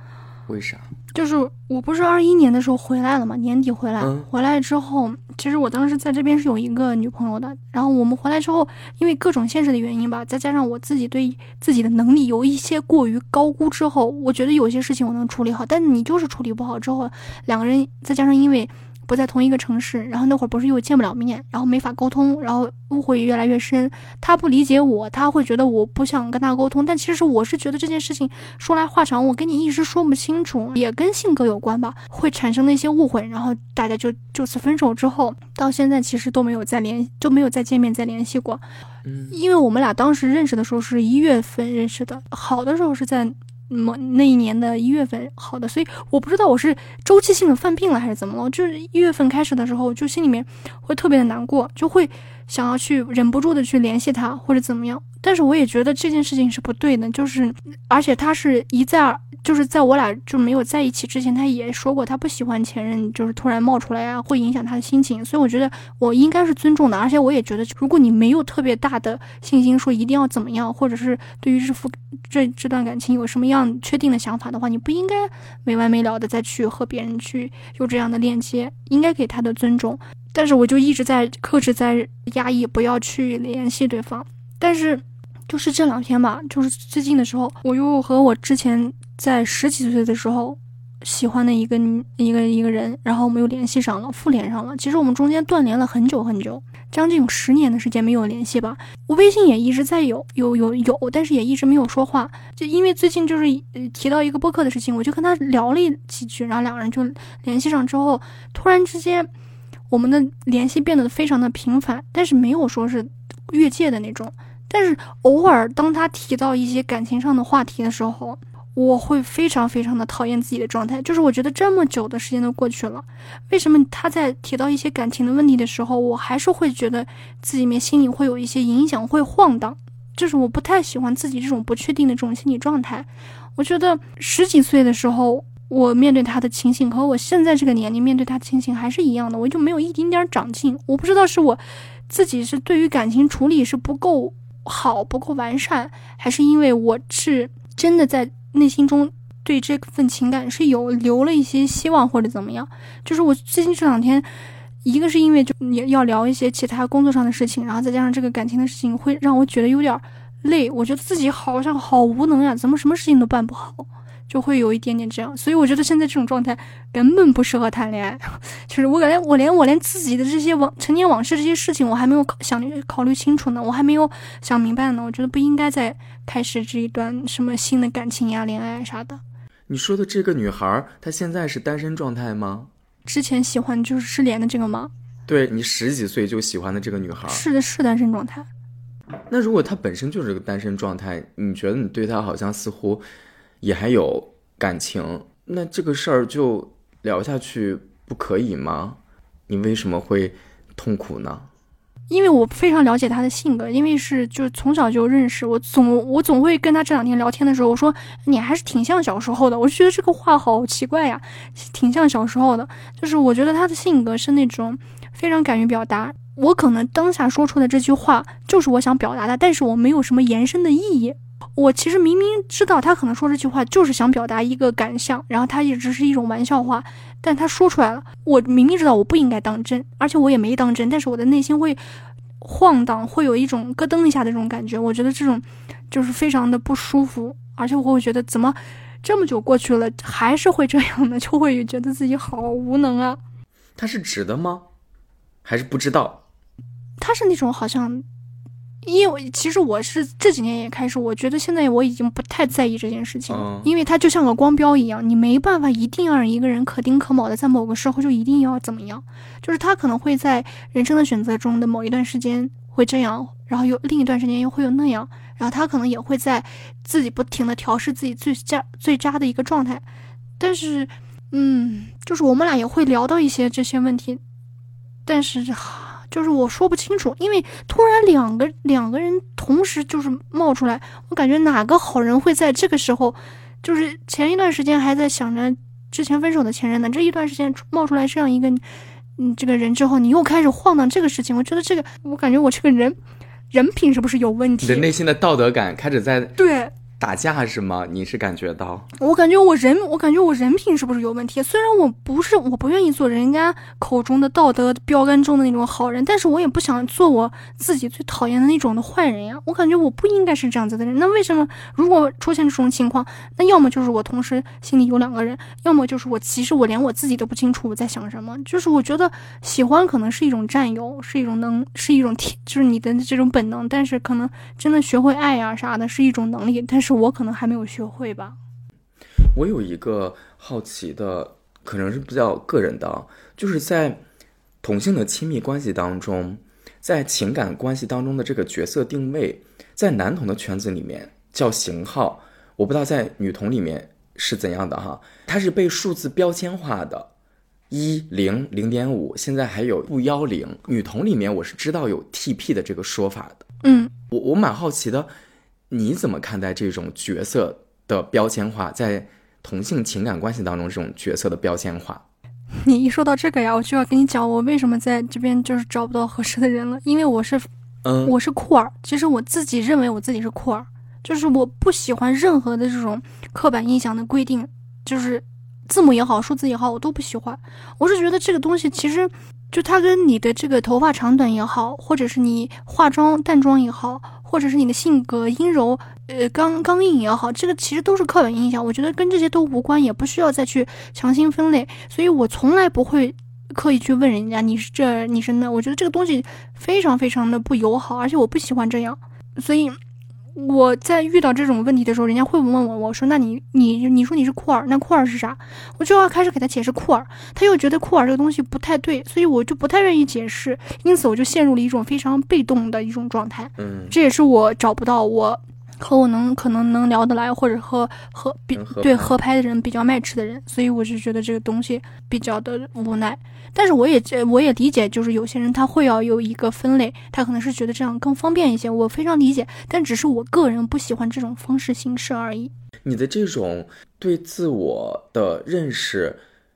为啥？就是我不是二一年的时候回来了嘛，年底回来，回来之后，其实我当时在这边是有一个女朋友的。然后我们回来之后，因为各种现实的原因吧，再加上我自己对自己的能力有一些过于高估之后，我觉得有些事情我能处理好，但你就是处理不好之后，两个人再加上因为不在同一个城市，然后那会儿不是又见不了面，然后没法沟通，然后误会越来越深。他不理解我，他会觉得我不想跟他沟通，但其实我是觉得这件事情说来话长，我跟你一时说不清楚，也跟性格有关吧，会产生那些误会，然后大家就就此分手之后，到现在其实都没有再联，就没有再见面再联系过。嗯，因为我们俩当时认识的时候是一月份认识的，好的时候是在。么那一年的一月份，好的，所以我不知道我是周期性的犯病了还是怎么了。就是一月份开始的时候，就心里面会特别的难过，就会想要去忍不住的去联系他或者怎么样。但是我也觉得这件事情是不对的，就是而且他是一再就是在我俩就没有在一起之前，他也说过他不喜欢前任，就是突然冒出来啊，会影响他的心情。所以我觉得我应该是尊重的，而且我也觉得，如果你没有特别大的信心说一定要怎么样，或者是对于日复这这段感情有什么样确定的想法的话，你不应该没完没了的再去和别人去有这样的链接，应该给他的尊重。但是我就一直在克制，在压抑，不要去联系对方。但是。就是这两天吧，就是最近的时候，我又和我之前在十几岁的时候喜欢的一个一个一个人，然后我们又联系上了，复联上了。其实我们中间断联了很久很久，将近有十年的时间没有联系吧。我微信也一直在有有有有，但是也一直没有说话。就因为最近就是提到一个播客的事情，我就跟他聊了几句，然后两个人就联系上之后，突然之间我们的联系变得非常的频繁，但是没有说是越界的那种。但是偶尔，当他提到一些感情上的话题的时候，我会非常非常的讨厌自己的状态。就是我觉得这么久的时间都过去了，为什么他在提到一些感情的问题的时候，我还是会觉得自己面心里会有一些影响，会晃荡。就是我不太喜欢自己这种不确定的这种心理状态。我觉得十几岁的时候，我面对他的情形和我现在这个年龄面对他的情形还是一样的，我就没有一丁点儿长进。我不知道是我自己是对于感情处理是不够。好不够完善，还是因为我是真的在内心中对这份情感是有留了一些希望，或者怎么样？就是我最近这两天，一个是因为就也要聊一些其他工作上的事情，然后再加上这个感情的事情，会让我觉得有点累。我觉得自己好像好无能呀，怎么什么事情都办不好？就会有一点点这样，所以我觉得现在这种状态根本不适合谈恋爱。[LAUGHS] 就是我感觉我连我连自己的这些往成年往事这些事情，我还没有想考虑清楚呢，我还没有想明白呢。我觉得不应该再开始这一段什么新的感情呀、恋爱啥的。你说的这个女孩，她现在是单身状态吗？之前喜欢就是失联的这个吗？对你十几岁就喜欢的这个女孩，是的，是单身状态。那如果她本身就是个单身状态，你觉得你对她好像似乎？也还有感情，那这个事儿就聊下去不可以吗？你为什么会痛苦呢？因为我非常了解他的性格，因为是就从小就认识，我总我总会跟他这两天聊天的时候，我说你还是挺像小时候的，我就觉得这个话好奇怪呀，挺像小时候的，就是我觉得他的性格是那种非常敢于表达，我可能当下说出的这句话就是我想表达的，但是我没有什么延伸的意义。我其实明明知道他可能说这句话就是想表达一个感想，然后他也只是一种玩笑话，但他说出来了。我明明知道我不应该当真，而且我也没当真，但是我的内心会晃荡，会有一种咯噔一下的这种感觉。我觉得这种就是非常的不舒服，而且我会觉得怎么这么久过去了还是会这样呢？就会觉得自己好无能啊。他是直的吗？还是不知道？他是那种好像。因为其实我是这几年也开始，我觉得现在我已经不太在意这件事情了，因为他就像个光标一样，你没办法一定要让一个人可丁可卯的在某个时候就一定要怎么样，就是他可能会在人生的选择中的某一段时间会这样，然后有另一段时间又会有那样，然后他可能也会在自己不停的调试自己最佳最渣的一个状态，但是，嗯，就是我们俩也会聊到一些这些问题，但是。就是我说不清楚，因为突然两个两个人同时就是冒出来，我感觉哪个好人会在这个时候，就是前一段时间还在想着之前分手的前任呢，这一段时间冒出来这样一个嗯这个人之后，你又开始晃荡这个事情，我觉得这个我感觉我这个人人品是不是有问题？你的内心的道德感开始在对打架是吗？你是感觉到？我感觉我人，我感觉我人品是不是有问题？虽然我不是，我不愿意做人家口中的道德标杆中的那种好人，但是我也不想做我自己最讨厌的那种的坏人呀。我感觉我不应该是这样子的人。那为什么如果出现这种情况，那要么就是我同时心里有两个人，要么就是我其实我连我自己都不清楚我在想什么。就是我觉得喜欢可能是一种占有，是一种能，是一种天，就是你的这种本能。但是可能真的学会爱呀啥的，是一种能力，但是。我可能还没有学会吧。我有一个好奇的，可能是比较个人的，就是在同性的亲密关系当中，在情感关系当中的这个角色定位，在男同的圈子里面叫型号，我不知道在女同里面是怎样的哈。它是被数字标签化的，一零零点五，现在还有不幺零。女同里面我是知道有 TP 的这个说法的。嗯，我我蛮好奇的。你怎么看待这种角色的标签化，在同性情感关系当中这种角色的标签化？你一说到这个呀，我就要跟你讲我为什么在这边就是找不到合适的人了，因为我是，嗯，我是酷儿。其实我自己认为我自己是酷儿，就是我不喜欢任何的这种刻板印象的规定，就是字母也好，数字也好，我都不喜欢。我是觉得这个东西其实就它跟你的这个头发长短也好，或者是你化妆淡妆也好。或者是你的性格阴柔，呃，刚刚硬也好，这个其实都是刻板印象。我觉得跟这些都无关，也不需要再去强行分类。所以我从来不会刻意去问人家你是这你是那。我觉得这个东西非常非常的不友好，而且我不喜欢这样。所以。我在遇到这种问题的时候，人家会问我，我说：“那你你你说你是酷儿，那酷儿是啥？”我就要开始给他解释酷儿，他又觉得酷儿这个东西不太对，所以我就不太愿意解释，因此我就陷入了一种非常被动的一种状态。嗯，这也是我找不到我。和我能可能能聊得来，或者和和比对合拍的人比较 match 的人，所以我就觉得这个东西比较的无奈。但是我也我也理解，就是有些人他会要有一个分类，他可能是觉得这样更方便一些。我非常理解，但只是我个人不喜欢这种方式形式而已。你的这种对自我的认识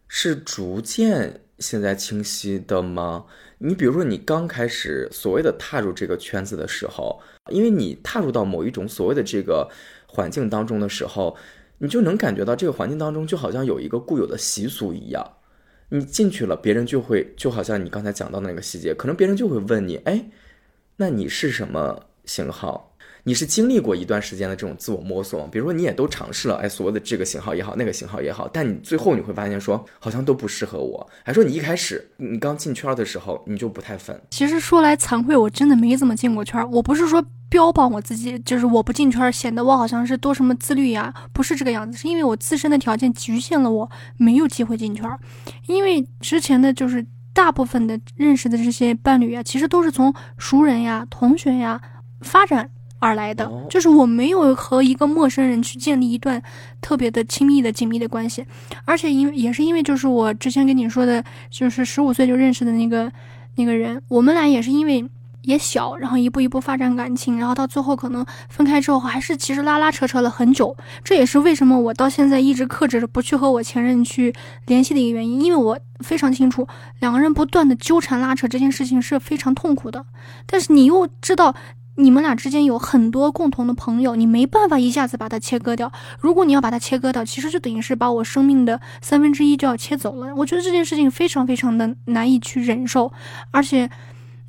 是逐渐现在清晰的吗？你比如说，你刚开始所谓的踏入这个圈子的时候，因为你踏入到某一种所谓的这个环境当中的时候，你就能感觉到这个环境当中就好像有一个固有的习俗一样，你进去了，别人就会就好像你刚才讲到那个细节，可能别人就会问你，哎，那你是什么型号？你是经历过一段时间的这种自我摸索，比如说你也都尝试了，哎，所谓的这个型号也好，那个型号也好，但你最后你会发现说，好像都不适合我。还说你一开始你刚进圈的时候，你就不太粉。其实说来惭愧，我真的没怎么进过圈。我不是说标榜我自己，就是我不进圈显得我好像是多什么自律呀，不是这个样子，是因为我自身的条件局限了我没有机会进圈。因为之前的就是大部分的认识的这些伴侣呀，其实都是从熟人呀、同学呀发展。而来的。就是我没有和一个陌生人去建立一段特别的亲密的紧密的关系，而且因为也是因为就是我之前跟你说的，就是十五岁就认识的那个那个人，我们俩也是因为也小，然后一步一步发展感情，然后到最后可能分开之后还是其实拉拉扯扯了很久，这也是为什么我到现在一直克制着不去和我前任去联系的一个原因，因为我非常清楚两个人不断的纠缠拉扯这件事情是非常痛苦的，但是你又知道。你们俩之间有很多共同的朋友，你没办法一下子把它切割掉。如果你要把它切割掉，其实就等于是把我生命的三分之一就要切走了。我觉得这件事情非常非常的难以去忍受，而且，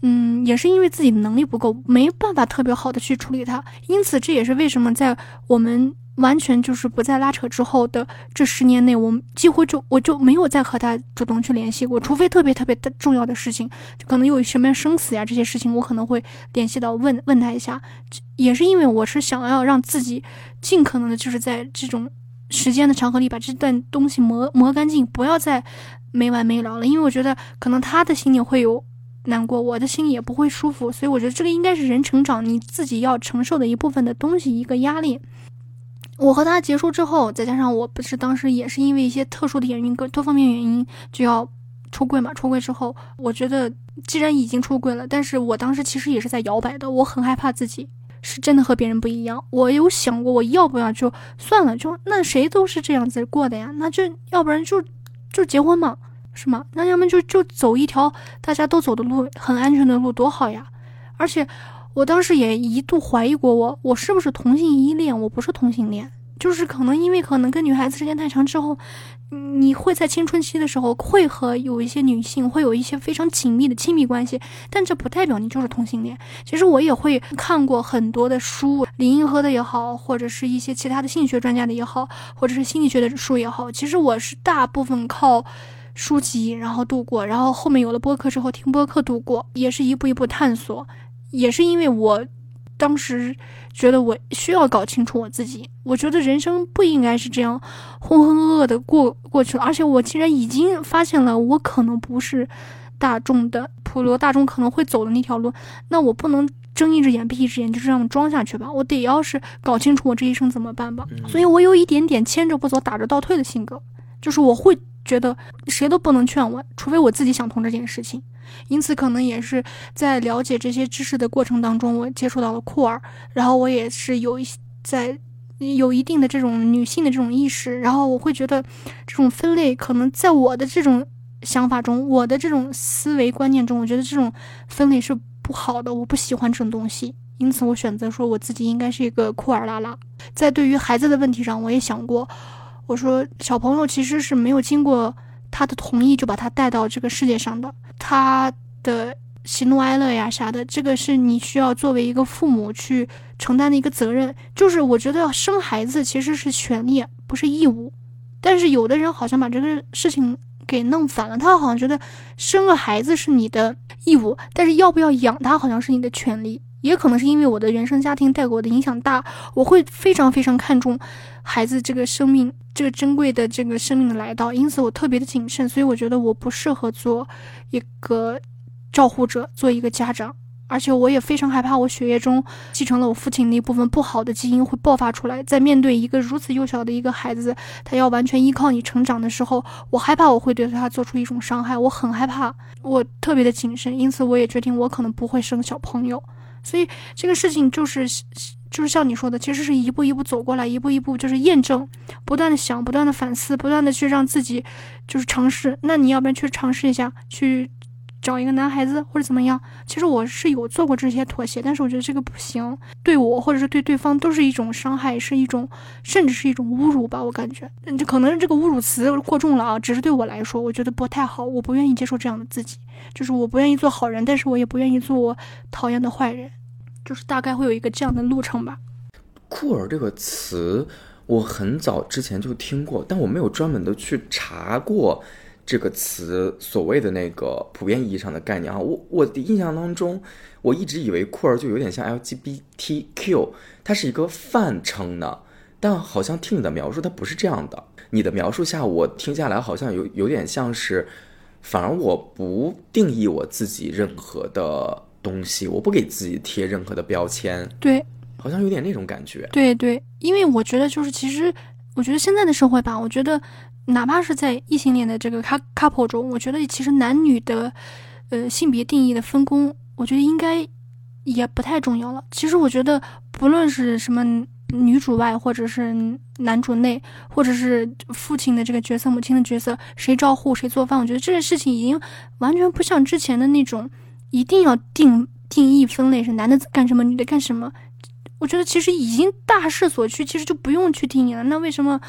嗯，也是因为自己能力不够，没办法特别好的去处理它。因此，这也是为什么在我们。完全就是不再拉扯之后的这十年内，我几乎就我就没有再和他主动去联系过，除非特别特别的重要的事情，就可能有什么生死呀这些事情，我可能会联系到问问他一下。也是因为我是想要让自己尽可能的，就是在这种时间的长河里把这段东西磨磨干净，不要再没完没了了。因为我觉得可能他的心里会有难过，我的心也不会舒服，所以我觉得这个应该是人成长你自己要承受的一部分的东西，一个压力。我和他结束之后，再加上我不是当时也是因为一些特殊的原因，各多方面原因就要出柜嘛。出柜之后，我觉得既然已经出柜了，但是我当时其实也是在摇摆的，我很害怕自己是真的和别人不一样。我有想过我要不要就算了，就那谁都是这样子过的呀，那就要不然就就结婚嘛，是吗？那要么就就走一条大家都走的路，很安全的路，多好呀！而且。我当时也一度怀疑过我，我是不是同性依恋？我不是同性恋，就是可能因为可能跟女孩子时间太长之后，你会在青春期的时候会和有一些女性会有一些非常紧密的亲密关系，但这不代表你就是同性恋。其实我也会看过很多的书，李银河的也好，或者是一些其他的性学专家的也好，或者是心理学的书也好，其实我是大部分靠。书籍，然后度过，然后后面有了播客之后听播客度过，也是一步一步探索，也是因为我当时觉得我需要搞清楚我自己，我觉得人生不应该是这样浑浑噩噩的过过去了，而且我既然已经发现了我可能不是大众的普罗大众可能会走的那条路，那我不能睁一只眼闭一只眼就这样装下去吧，我得要是搞清楚我这一生怎么办吧，所以我有一点点牵着不走打着倒退的性格，就是我会。觉得谁都不能劝我，除非我自己想通这件事情。因此，可能也是在了解这些知识的过程当中，我接触到了酷儿，然后我也是有一在有一定的这种女性的这种意识，然后我会觉得这种分类可能在我的这种想法中，我的这种思维观念中，我觉得这种分类是不好的，我不喜欢这种东西。因此，我选择说我自己应该是一个酷儿拉拉。在对于孩子的问题上，我也想过。我说，小朋友其实是没有经过他的同意就把他带到这个世界上的，他的喜怒哀乐呀啥的，这个是你需要作为一个父母去承担的一个责任。就是我觉得生孩子其实是权利，不是义务。但是有的人好像把这个事情给弄反了，他好像觉得生个孩子是你的义务，但是要不要养他好像是你的权利。也可能是因为我的原生家庭带给我的影响大，我会非常非常看重孩子这个生命，这个珍贵的这个生命的来到，因此我特别的谨慎，所以我觉得我不适合做一个照护者，做一个家长，而且我也非常害怕我血液中继承了我父亲那部分不好的基因会爆发出来，在面对一个如此幼小的一个孩子，他要完全依靠你成长的时候，我害怕我会对他做出一种伤害，我很害怕，我特别的谨慎，因此我也决定我可能不会生小朋友。所以这个事情就是，就是像你说的，其实是一步一步走过来，一步一步就是验证，不断的想，不断的反思，不断的去让自己就是尝试。那你要不然去尝试一下，去找一个男孩子或者怎么样？其实我是有做过这些妥协，但是我觉得这个不行，对我或者是对对方都是一种伤害，是一种甚至是一种侮辱吧。我感觉，这可能这个侮辱词过重了啊，只是对我来说，我觉得不太好，我不愿意接受这样的自己。就是我不愿意做好人，但是我也不愿意做我讨厌的坏人，就是大概会有一个这样的路程吧。酷儿这个词，我很早之前就听过，但我没有专门的去查过这个词所谓的那个普遍意义上的概念啊。我我的印象当中，我一直以为酷儿就有点像 LGBTQ，它是一个泛称呢，但好像听你的描述，它不是这样的。你的描述下，我听下来好像有有点像是。反而我不定义我自己任何的东西，我不给自己贴任何的标签。对，好像有点那种感觉。对对，因为我觉得就是其实，我觉得现在的社会吧，我觉得哪怕是在异性恋的这个 couple 中，我觉得其实男女的呃性别定义的分工，我觉得应该也不太重要了。其实我觉得不论是什么。女主外，或者是男主内，或者是父亲的这个角色、母亲的角色，谁照护谁做饭？我觉得这件事情已经完全不像之前的那种，一定要定定义分类是男的干什么，女的干什么。我觉得其实已经大势所趋，其实就不用去定义了。那为什么？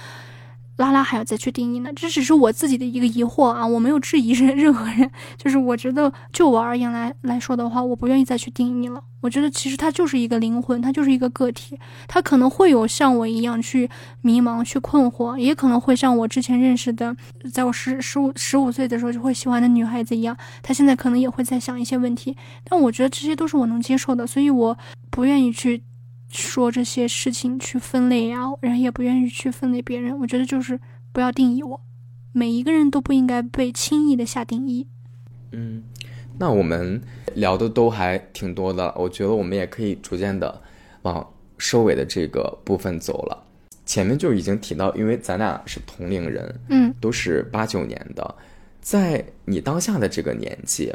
拉拉还要再去定义呢？这只是我自己的一个疑惑啊，我没有质疑任 [LAUGHS] 任何人，就是我觉得就我而言来来说的话，我不愿意再去定义了。我觉得其实他就是一个灵魂，他就是一个个体，他可能会有像我一样去迷茫、去困惑，也可能会像我之前认识的，在我十十五十五岁的时候就会喜欢的女孩子一样，她现在可能也会在想一些问题。但我觉得这些都是我能接受的，所以我不愿意去。说这些事情去分类呀，人也不愿意去分类别人。我觉得就是不要定义我，每一个人都不应该被轻易的下定义。嗯，那我们聊的都还挺多的，我觉得我们也可以逐渐的往收尾的这个部分走了。前面就已经提到，因为咱俩是同龄人，嗯，都是八九年的，在你当下的这个年纪，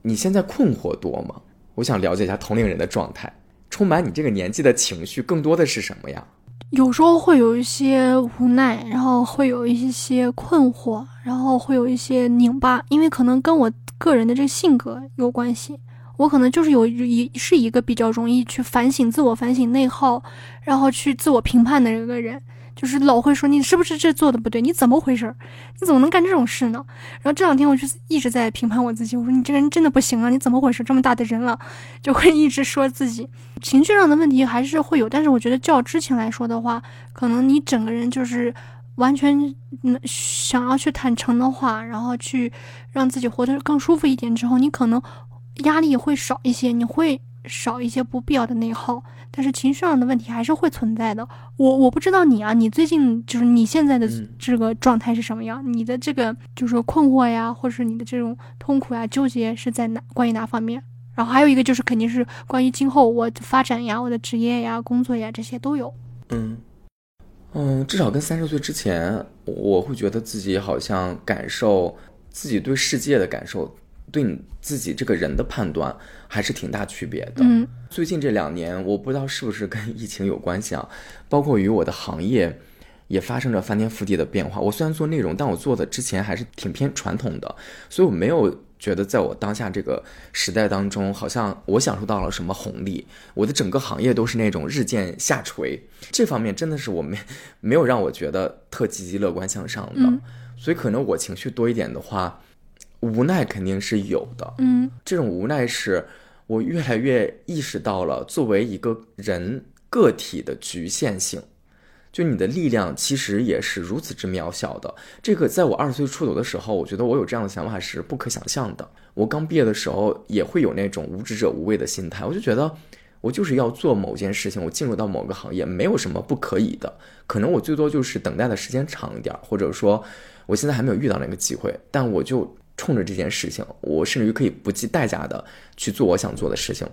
你现在困惑多吗？我想了解一下同龄人的状态。充满你这个年纪的情绪更多的是什么呀？有时候会有一些无奈，然后会有一些困惑，然后会有一些拧巴，因为可能跟我个人的这个性格有关系。我可能就是有一是一个比较容易去反省、自我反省、内耗，然后去自我评判的一个人。就是老会说你是不是这做的不对？你怎么回事？你怎么能干这种事呢？然后这两天我就一直在评判我自己，我说你这个人真的不行啊！你怎么回事？这么大的人了，就会一直说自己情绪上的问题还是会有，但是我觉得较之前来说的话，可能你整个人就是完全想要去坦诚的话，然后去让自己活得更舒服一点之后，你可能压力会少一些，你会少一些不必要的内耗。但是情绪上的问题还是会存在的。我我不知道你啊，你最近就是你现在的这个状态是什么样？你的这个就是困惑呀，或者是你的这种痛苦呀、纠结是在哪？关于哪方面？然后还有一个就是肯定是关于今后我发展呀、我的职业呀、工作呀这些都有。嗯嗯，至少跟三十岁之前，我会觉得自己好像感受自己对世界的感受。对你自己这个人的判断还是挺大区别的。嗯，最近这两年，我不知道是不是跟疫情有关系啊，包括与我的行业也发生着翻天覆地的变化。我虽然做内容，但我做的之前还是挺偏传统的，所以我没有觉得在我当下这个时代当中，好像我享受到了什么红利。我的整个行业都是那种日渐下垂，这方面真的是我没没有让我觉得特积极乐观向上的。所以可能我情绪多一点的话。无奈肯定是有的，嗯，这种无奈是我越来越意识到了，作为一个人个体的局限性，就你的力量其实也是如此之渺小的。这个在我二十岁出头的时候，我觉得我有这样的想法是不可想象的。我刚毕业的时候也会有那种无知者无畏的心态，我就觉得我就是要做某件事情，我进入到某个行业没有什么不可以的，可能我最多就是等待的时间长一点，或者说我现在还没有遇到那个机会，但我就。冲着这件事情，我甚至于可以不计代价的去做我想做的事情，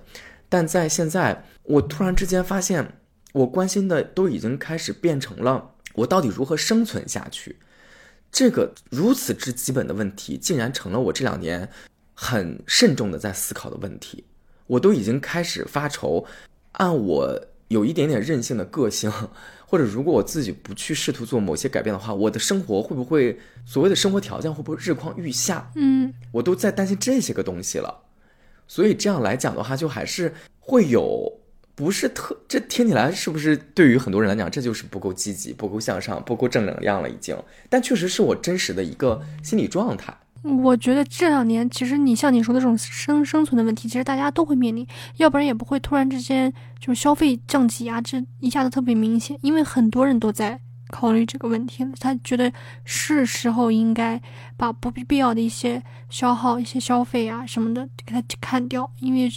但在现在，我突然之间发现，我关心的都已经开始变成了我到底如何生存下去，这个如此之基本的问题，竟然成了我这两年很慎重的在思考的问题。我都已经开始发愁，按我有一点点任性的个性。或者，如果我自己不去试图做某些改变的话，我的生活会不会所谓的生活条件会不会日况愈下？嗯，我都在担心这些个东西了。所以这样来讲的话，就还是会有不是特这听起来是不是对于很多人来讲，这就是不够积极、不够向上、不够正能量了已经。但确实是我真实的一个心理状态。我觉得这两年，其实你像你说的这种生生存的问题，其实大家都会面临，要不然也不会突然之间就是消费降级啊，这一下子特别明显。因为很多人都在考虑这个问题了，他觉得是时候应该把不必必要的一些消耗、一些消费啊什么的给它砍掉，因为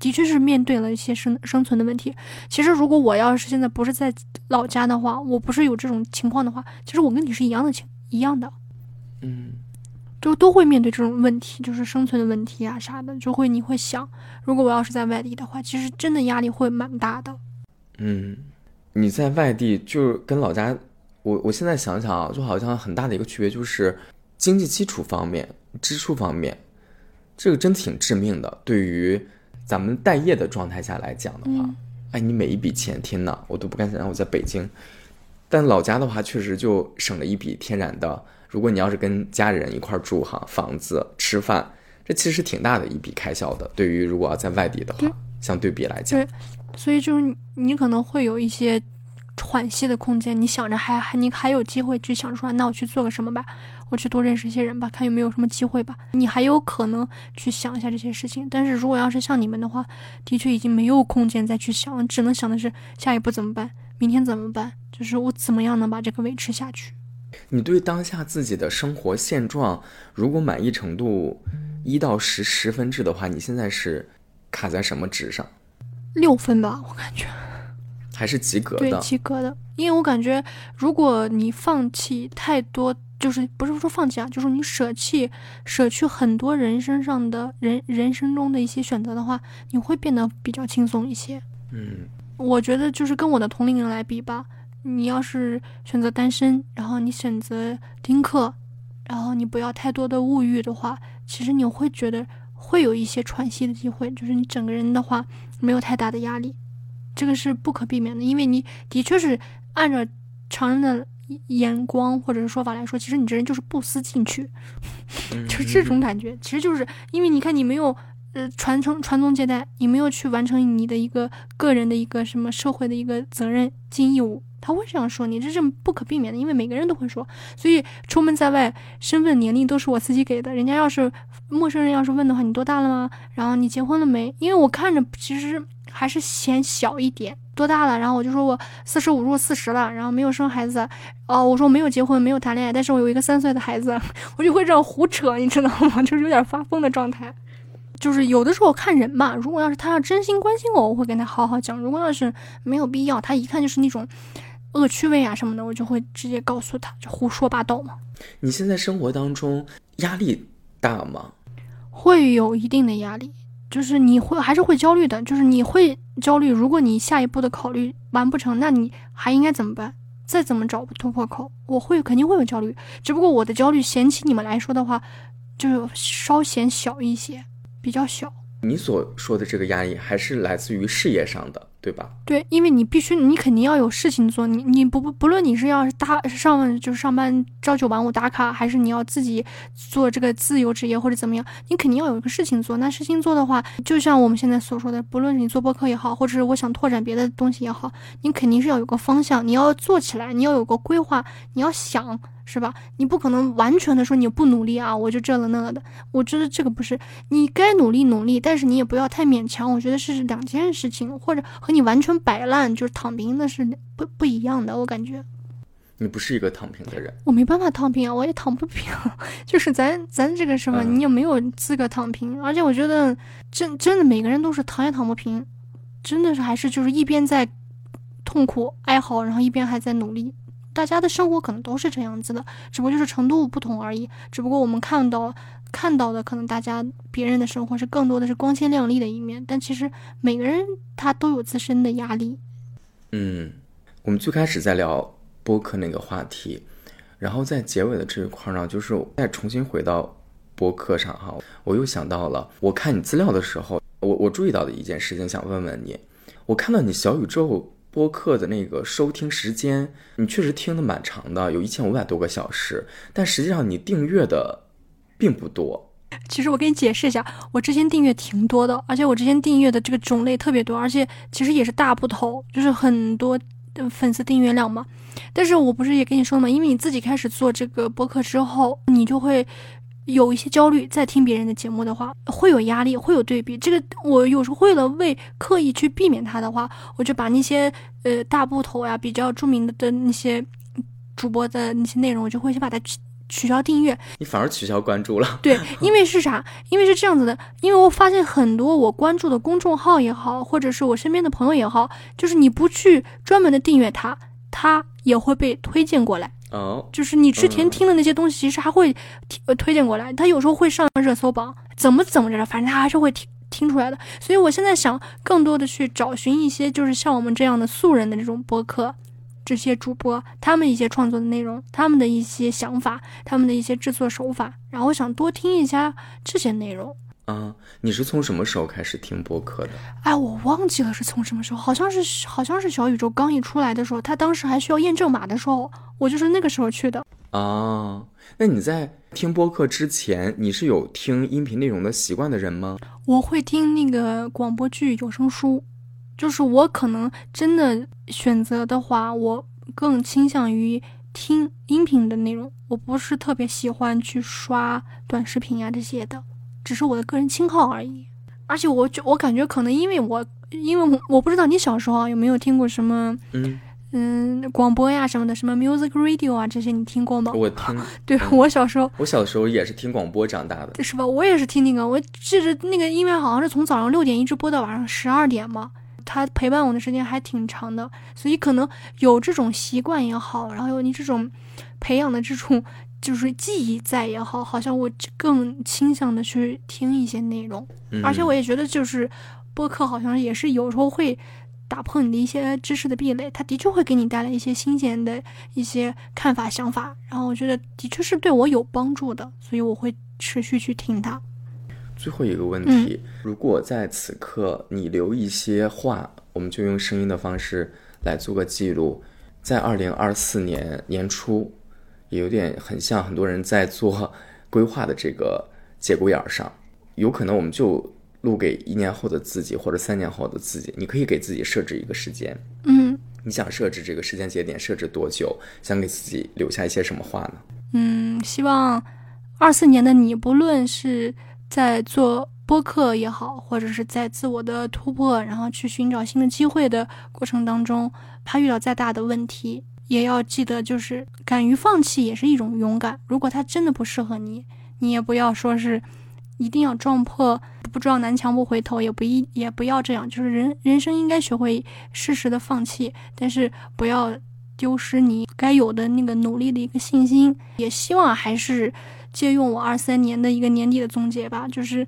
的确是面对了一些生生存的问题。其实如果我要是现在不是在老家的话，我不是有这种情况的话，其实我跟你是一样的情一样的，嗯。就都会面对这种问题，就是生存的问题啊啥的，就会你会想，如果我要是在外地的话，其实真的压力会蛮大的。嗯，你在外地就跟老家，我我现在想想啊，就好像很大的一个区别就是经济基础方面、支出方面，这个真挺致命的。对于咱们待业的状态下来讲的话，哎，你每一笔钱，天呐，我都不敢想象我在北京，但老家的话确实就省了一笔天然的。如果你要是跟家里人一块住哈，房子、吃饭，这其实是挺大的一笔开销的。对于如果要在外地的话，相对比来讲，对，所以就是你可能会有一些喘息的空间。你想着还还你还有机会去想出来，那我去做个什么吧？我去多认识一些人吧，看有没有什么机会吧。你还有可能去想一下这些事情。但是如果要是像你们的话，的确已经没有空间再去想了，只能想的是下一步怎么办，明天怎么办，就是我怎么样能把这个维持下去。你对当下自己的生活现状，如果满意程度一到十十分制的话，你现在是卡在什么值上？六分吧，我感觉还是及格的。对，及格的。因为我感觉，如果你放弃太多，就是不是说放弃啊，就是你舍弃舍去很多人身上的人人生中的一些选择的话，你会变得比较轻松一些。嗯，我觉得就是跟我的同龄人来比吧。你要是选择单身，然后你选择丁克，然后你不要太多的物欲的话，其实你会觉得会有一些喘息的机会，就是你整个人的话没有太大的压力，这个是不可避免的，因为你的确是按照常人的眼光或者是说法来说，其实你这人就是不思进取，就是这种感觉，其实就是因为你看你没有呃传承传宗接代，你没有去完成你的一个个人的一个什么社会的一个责任尽义务，他会这样说你，这是不可避免的，因为每个人都会说。所以出门在外，身份年龄都是我自己给的。人家要是陌生人要是问的话，你多大了吗？然后你结婚了没？因为我看着其实还是显小一点。多大了？然后我就说我四十五入四十了，然后没有生孩子。哦，我说我没有结婚，没有谈恋爱，但是我有一个三岁的孩子，[LAUGHS] 我就会这样胡扯，你知道吗？[LAUGHS] 就是有点发疯的状态。就是有的时候看人嘛，如果要是他要真心关心我，我会跟他好好讲；如果要是没有必要，他一看就是那种恶趣味啊什么的，我就会直接告诉他，就胡说八道嘛。你现在生活当中压力大吗？会有一定的压力。就是你会还是会焦虑的，就是你会焦虑。如果你下一步的考虑完不成，那你还应该怎么办？再怎么找突破口？我会肯定会有焦虑，只不过我的焦虑嫌弃你们来说的话，就稍显小一些，比较小。你所说的这个压力还是来自于事业上的，对吧？对，因为你必须，你肯定要有事情做。你你不不不论你是要是打上就是上班朝九晚五打卡，还是你要自己做这个自由职业或者怎么样，你肯定要有一个事情做。那事情做的话，就像我们现在所说的，不论你做播客也好，或者是我想拓展别的东西也好，你肯定是要有个方向，你要做起来，你要有个规划，你要想。是吧？你不可能完全的说你不努力啊，我就这了那了的。我觉得这个不是你该努力努力，但是你也不要太勉强。我觉得是两件事情，或者和完全摆烂就是躺平那是不不一样的。我感觉你不是一个躺平的人，我没办法躺平啊，我也躺不平。[LAUGHS] 就是咱咱这个什么，你也没有资格躺平。而且我觉得真真的每个人都是躺也躺不平，真的是还是就是一边在痛苦哀嚎，然后一边还在努力。大家的生活可能都是这样子的，只不过就是程度不同而已。只不过我们看到看到的，可能大家别人的生活是更多的是光鲜亮丽的一面，但其实每个人他都有自身的压力。嗯，我们最开始在聊播客那个话题，然后在结尾的这一块呢，就是再重新回到播客上哈，我又想到了，我看你资料的时候，我我注意到的一件事情，想问问你，我看到你小宇宙。播客的那个收听时间，你确实听的蛮长的，有一千五百多个小时，但实际上你订阅的并不多。其实我给你解释一下，我之前订阅挺多的，而且我之前订阅的这个种类特别多，而且其实也是大部头，就是很多粉丝订阅量嘛。但是我不是也跟你说嘛，因为你自己开始做这个播客之后，你就会。有一些焦虑，在听别人的节目的话，会有压力，会有对比。这个我有时候为了为刻意去避免它的话，我就把那些呃大部头呀、比较著名的的那些主播的那些内容，我就会先把它取取消订阅。你反而取消关注了？对，因为是啥？[LAUGHS] 因为是这样子的，因为我发现很多我关注的公众号也好，或者是我身边的朋友也好，就是你不去专门的订阅它，它也会被推荐过来。哦，就是你之前听的那些东西，其实还会推推荐过来。它有时候会上热搜榜，怎么怎么着，反正它还是会听听出来的。所以我现在想更多的去找寻一些，就是像我们这样的素人的这种播客，这些主播他们一些创作的内容，他们的一些想法，他们的一些制作手法，然后想多听一下这些内容。啊，你是从什么时候开始听播客的？哎，我忘记了是从什么时候，好像是好像是小宇宙刚一出来的时候，他当时还需要验证码的时候，我就是那个时候去的。啊，那你在听播客之前，你是有听音频内容的习惯的人吗？我会听那个广播剧、有声书，就是我可能真的选择的话，我更倾向于听音频的内容，我不是特别喜欢去刷短视频啊这些的。只是我的个人倾好而已，而且我觉我感觉可能因为我，因为我不知道你小时候有没有听过什么，嗯嗯，广播呀什么的，什么 music radio 啊这些你听过吗？我 [LAUGHS] 听，对我小时候，我小时候也是听广播长大的，是吧？我也是听那个，我记得那个音乐好像是从早上六点一直播到晚上十二点嘛，它陪伴我的时间还挺长的，所以可能有这种习惯也好，然后有你这种培养的这种。就是记忆在也好，好像我更倾向的去听一些内容，而且我也觉得就是播客好像也是有时候会打破你的一些知识的壁垒，它的确会给你带来一些新鲜的一些看法想法，然后我觉得的确是对我有帮助的，所以我会持续去听它。最后一个问题，如果在此刻你留一些话，我们就用声音的方式来做个记录，在二零二四年年初。也有点很像很多人在做规划的这个节骨眼上，有可能我们就录给一年后的自己或者三年后的自己，你可以给自己设置一个时间。嗯你想设置这个时间节点设置多久？想给自己留下一些什么话呢？嗯，希望二四年的你，不论是在做播客也好，或者是在自我的突破，然后去寻找新的机会的过程当中，怕遇到再大的问题，也要记得，就是敢于放弃也是一种勇敢。如果它真的不适合你，你也不要说是一定要撞破，不撞南墙不回头，也不一也不要这样。就是人人生应该学会适时的放弃，但是不要丢失你该有的那个努力的一个信心。也希望还是借用我二三年的一个年底的总结吧，就是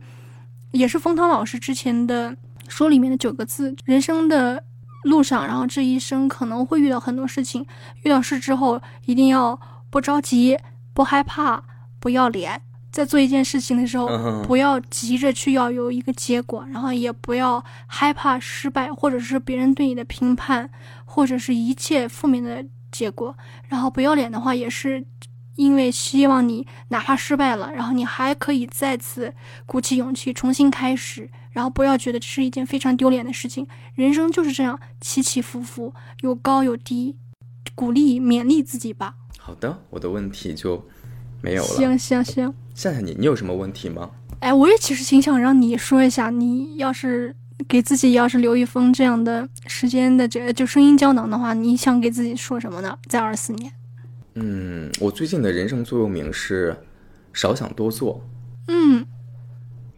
也是冯唐老师之前的书里面的九个字：人生的路上，然后这一生可能会遇到很多事情，遇到事之后一定要不着急、不害怕、不要脸。在做一件事情的时候，不要急着去要有一个结果，然后也不要害怕失败，或者是别人对你的评判，或者是一切负面的结果。然后不要脸的话，也是因为希望你哪怕失败了，然后你还可以再次鼓起勇气重新开始，然后不要觉得这是一件非常丢脸的事情。人生就是这样起起伏伏，有高有低，鼓励勉励自己吧。好的，我的问题就没有了。行行行，夏夏你，你有什么问题吗？哎，我也其实挺想让你说一下，你要是给自己要是留一封这样的时间的这就声音胶囊的话，你想给自己说什么呢？在二四年，嗯，我最近的人生座右铭是少想多做，嗯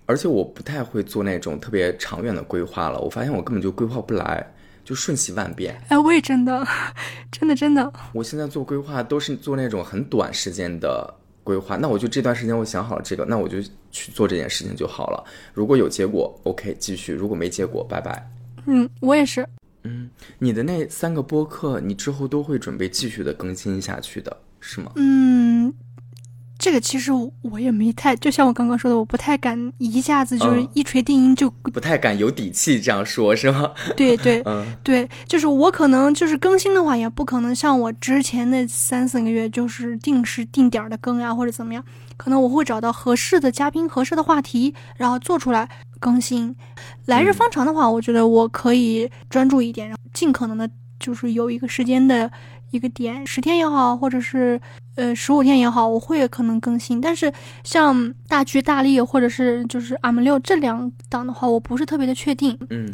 而且我不太会做那种特别长远的规划了。我发现我根本就规划不来，就瞬息万变。哎，我也真的，[LAUGHS] 真的真的，我现在做规划都是做那种很短时间的规划，那我就这段时间我想好了这个，那我就去做这件事情就好了。如果有结果，OK 继续；如果没结果，拜拜。嗯，我也是。嗯，你的那三个播客，你之后都会准备继续的更新下去的，是吗？嗯，这个其实我也没太，就像我刚刚说的，我不太敢一下子就是嗯一锤定音就，不太敢有底气这样说，是吗？[LAUGHS] 对对嗯对，就是我可能就是更新的话，也不可能像我之前那三四个月就是定时定点儿的更呀，或者怎么样，可能我会找到合适的嘉宾、合适的话题，然后做出来更新。来日方长的话，我觉得我可以专注一点，然后尽可能的，就是有一个时间的一个点，十天也好，或者是呃十五天也好，我会可能更新。但是像大剧大利或者是就是俺们六这两档的话，我不是特别的确定。嗯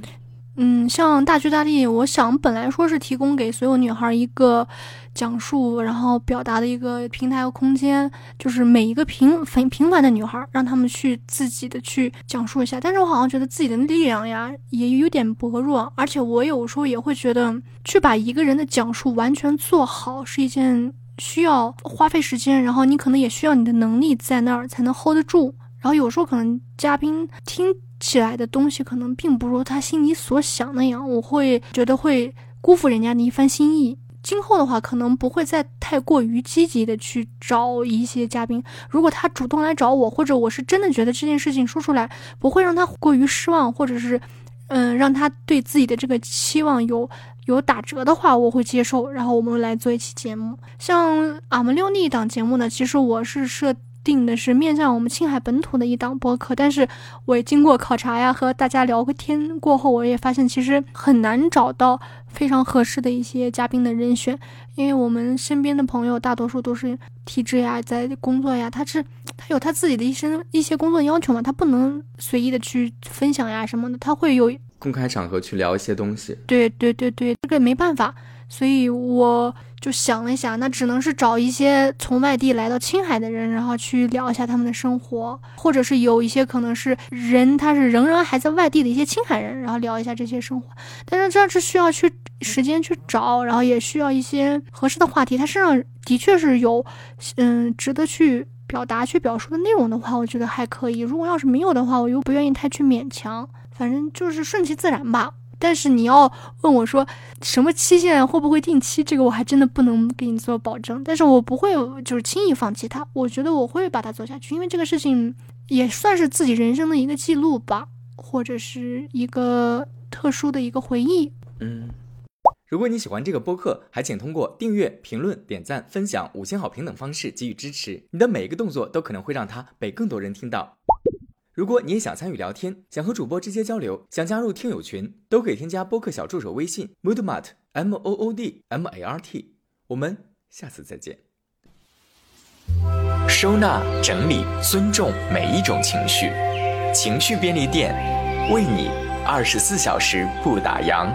嗯，像大剧大利，我想本来说是提供给所有女孩一个讲述，然后表达的一个平台和空间，就是每一个平平平凡的女孩，让她们去自己的去讲述一下。但是我好像觉得自己的力量呀也有点薄弱，而且我有时候也会觉得，去把一个人的讲述完全做好是一件需要花费时间，然后你可能也需要你的能力在那儿才能 hold 得住。然后有时候可能嘉宾听起来的东西可能并不如他心里所想那样，我会觉得会辜负人家的一番心意。今后的话，可能不会再太过于积极的去找一些嘉宾。如果他主动来找我，或者我是真的觉得这件事情说出来不会让他过于失望，或者是，嗯、让他对自己的这个期望有有打折的话，我会接受。然后我们来做一期节目。像俺们六那一档节目呢，其实我是设定的是面向我们青海本土的一档播客，但是我也经过考察呀，和大家聊个天过后，我也发现其实很难找到非常合适的一些嘉宾的人选，因为我们身边的朋友大多数都是体制呀，在工作呀，他是他有他自己的一些一些工作要求嘛，他不能随意的去分享呀什么的，他会有公开场合去聊一些东西。对对对对，这个没办法，所以我就想了一下，那只能是找一些从外地来到青海的人，然后去聊一下他们的生活，或者是有一些可能是人他是仍然还在外地的一些青海人，然后聊一下这些生活。但是这样是需要去时间去找，然后也需要一些合适的话题，他身上的确是有嗯值得去。表达去表述的内容的话，我觉得还可以。如果要是没有的话，我又不愿意太去勉强，反正就是顺其自然吧。但是你要问我说什么期限会不会定期，这个我还真的不能给你做保证。但是我不会就是轻易放弃它，我觉得我会把它做下去，因为这个事情也算是自己人生的一个记录吧，或者是一个特殊的一个回忆。嗯，如果你喜欢这个播客，还请通过订阅、评论、点赞、分享、五星好评等方式给予支持。你的每一个动作都可能会让它被更多人听到。如果你也想参与聊天，想和主播直接交流，想加入听友群，都可以添加播客小助手微信 moodmart m o o d m a r t。我们下次再见。收纳、整理、尊重每一种情绪，情绪便利店为你二十四小时不打烊。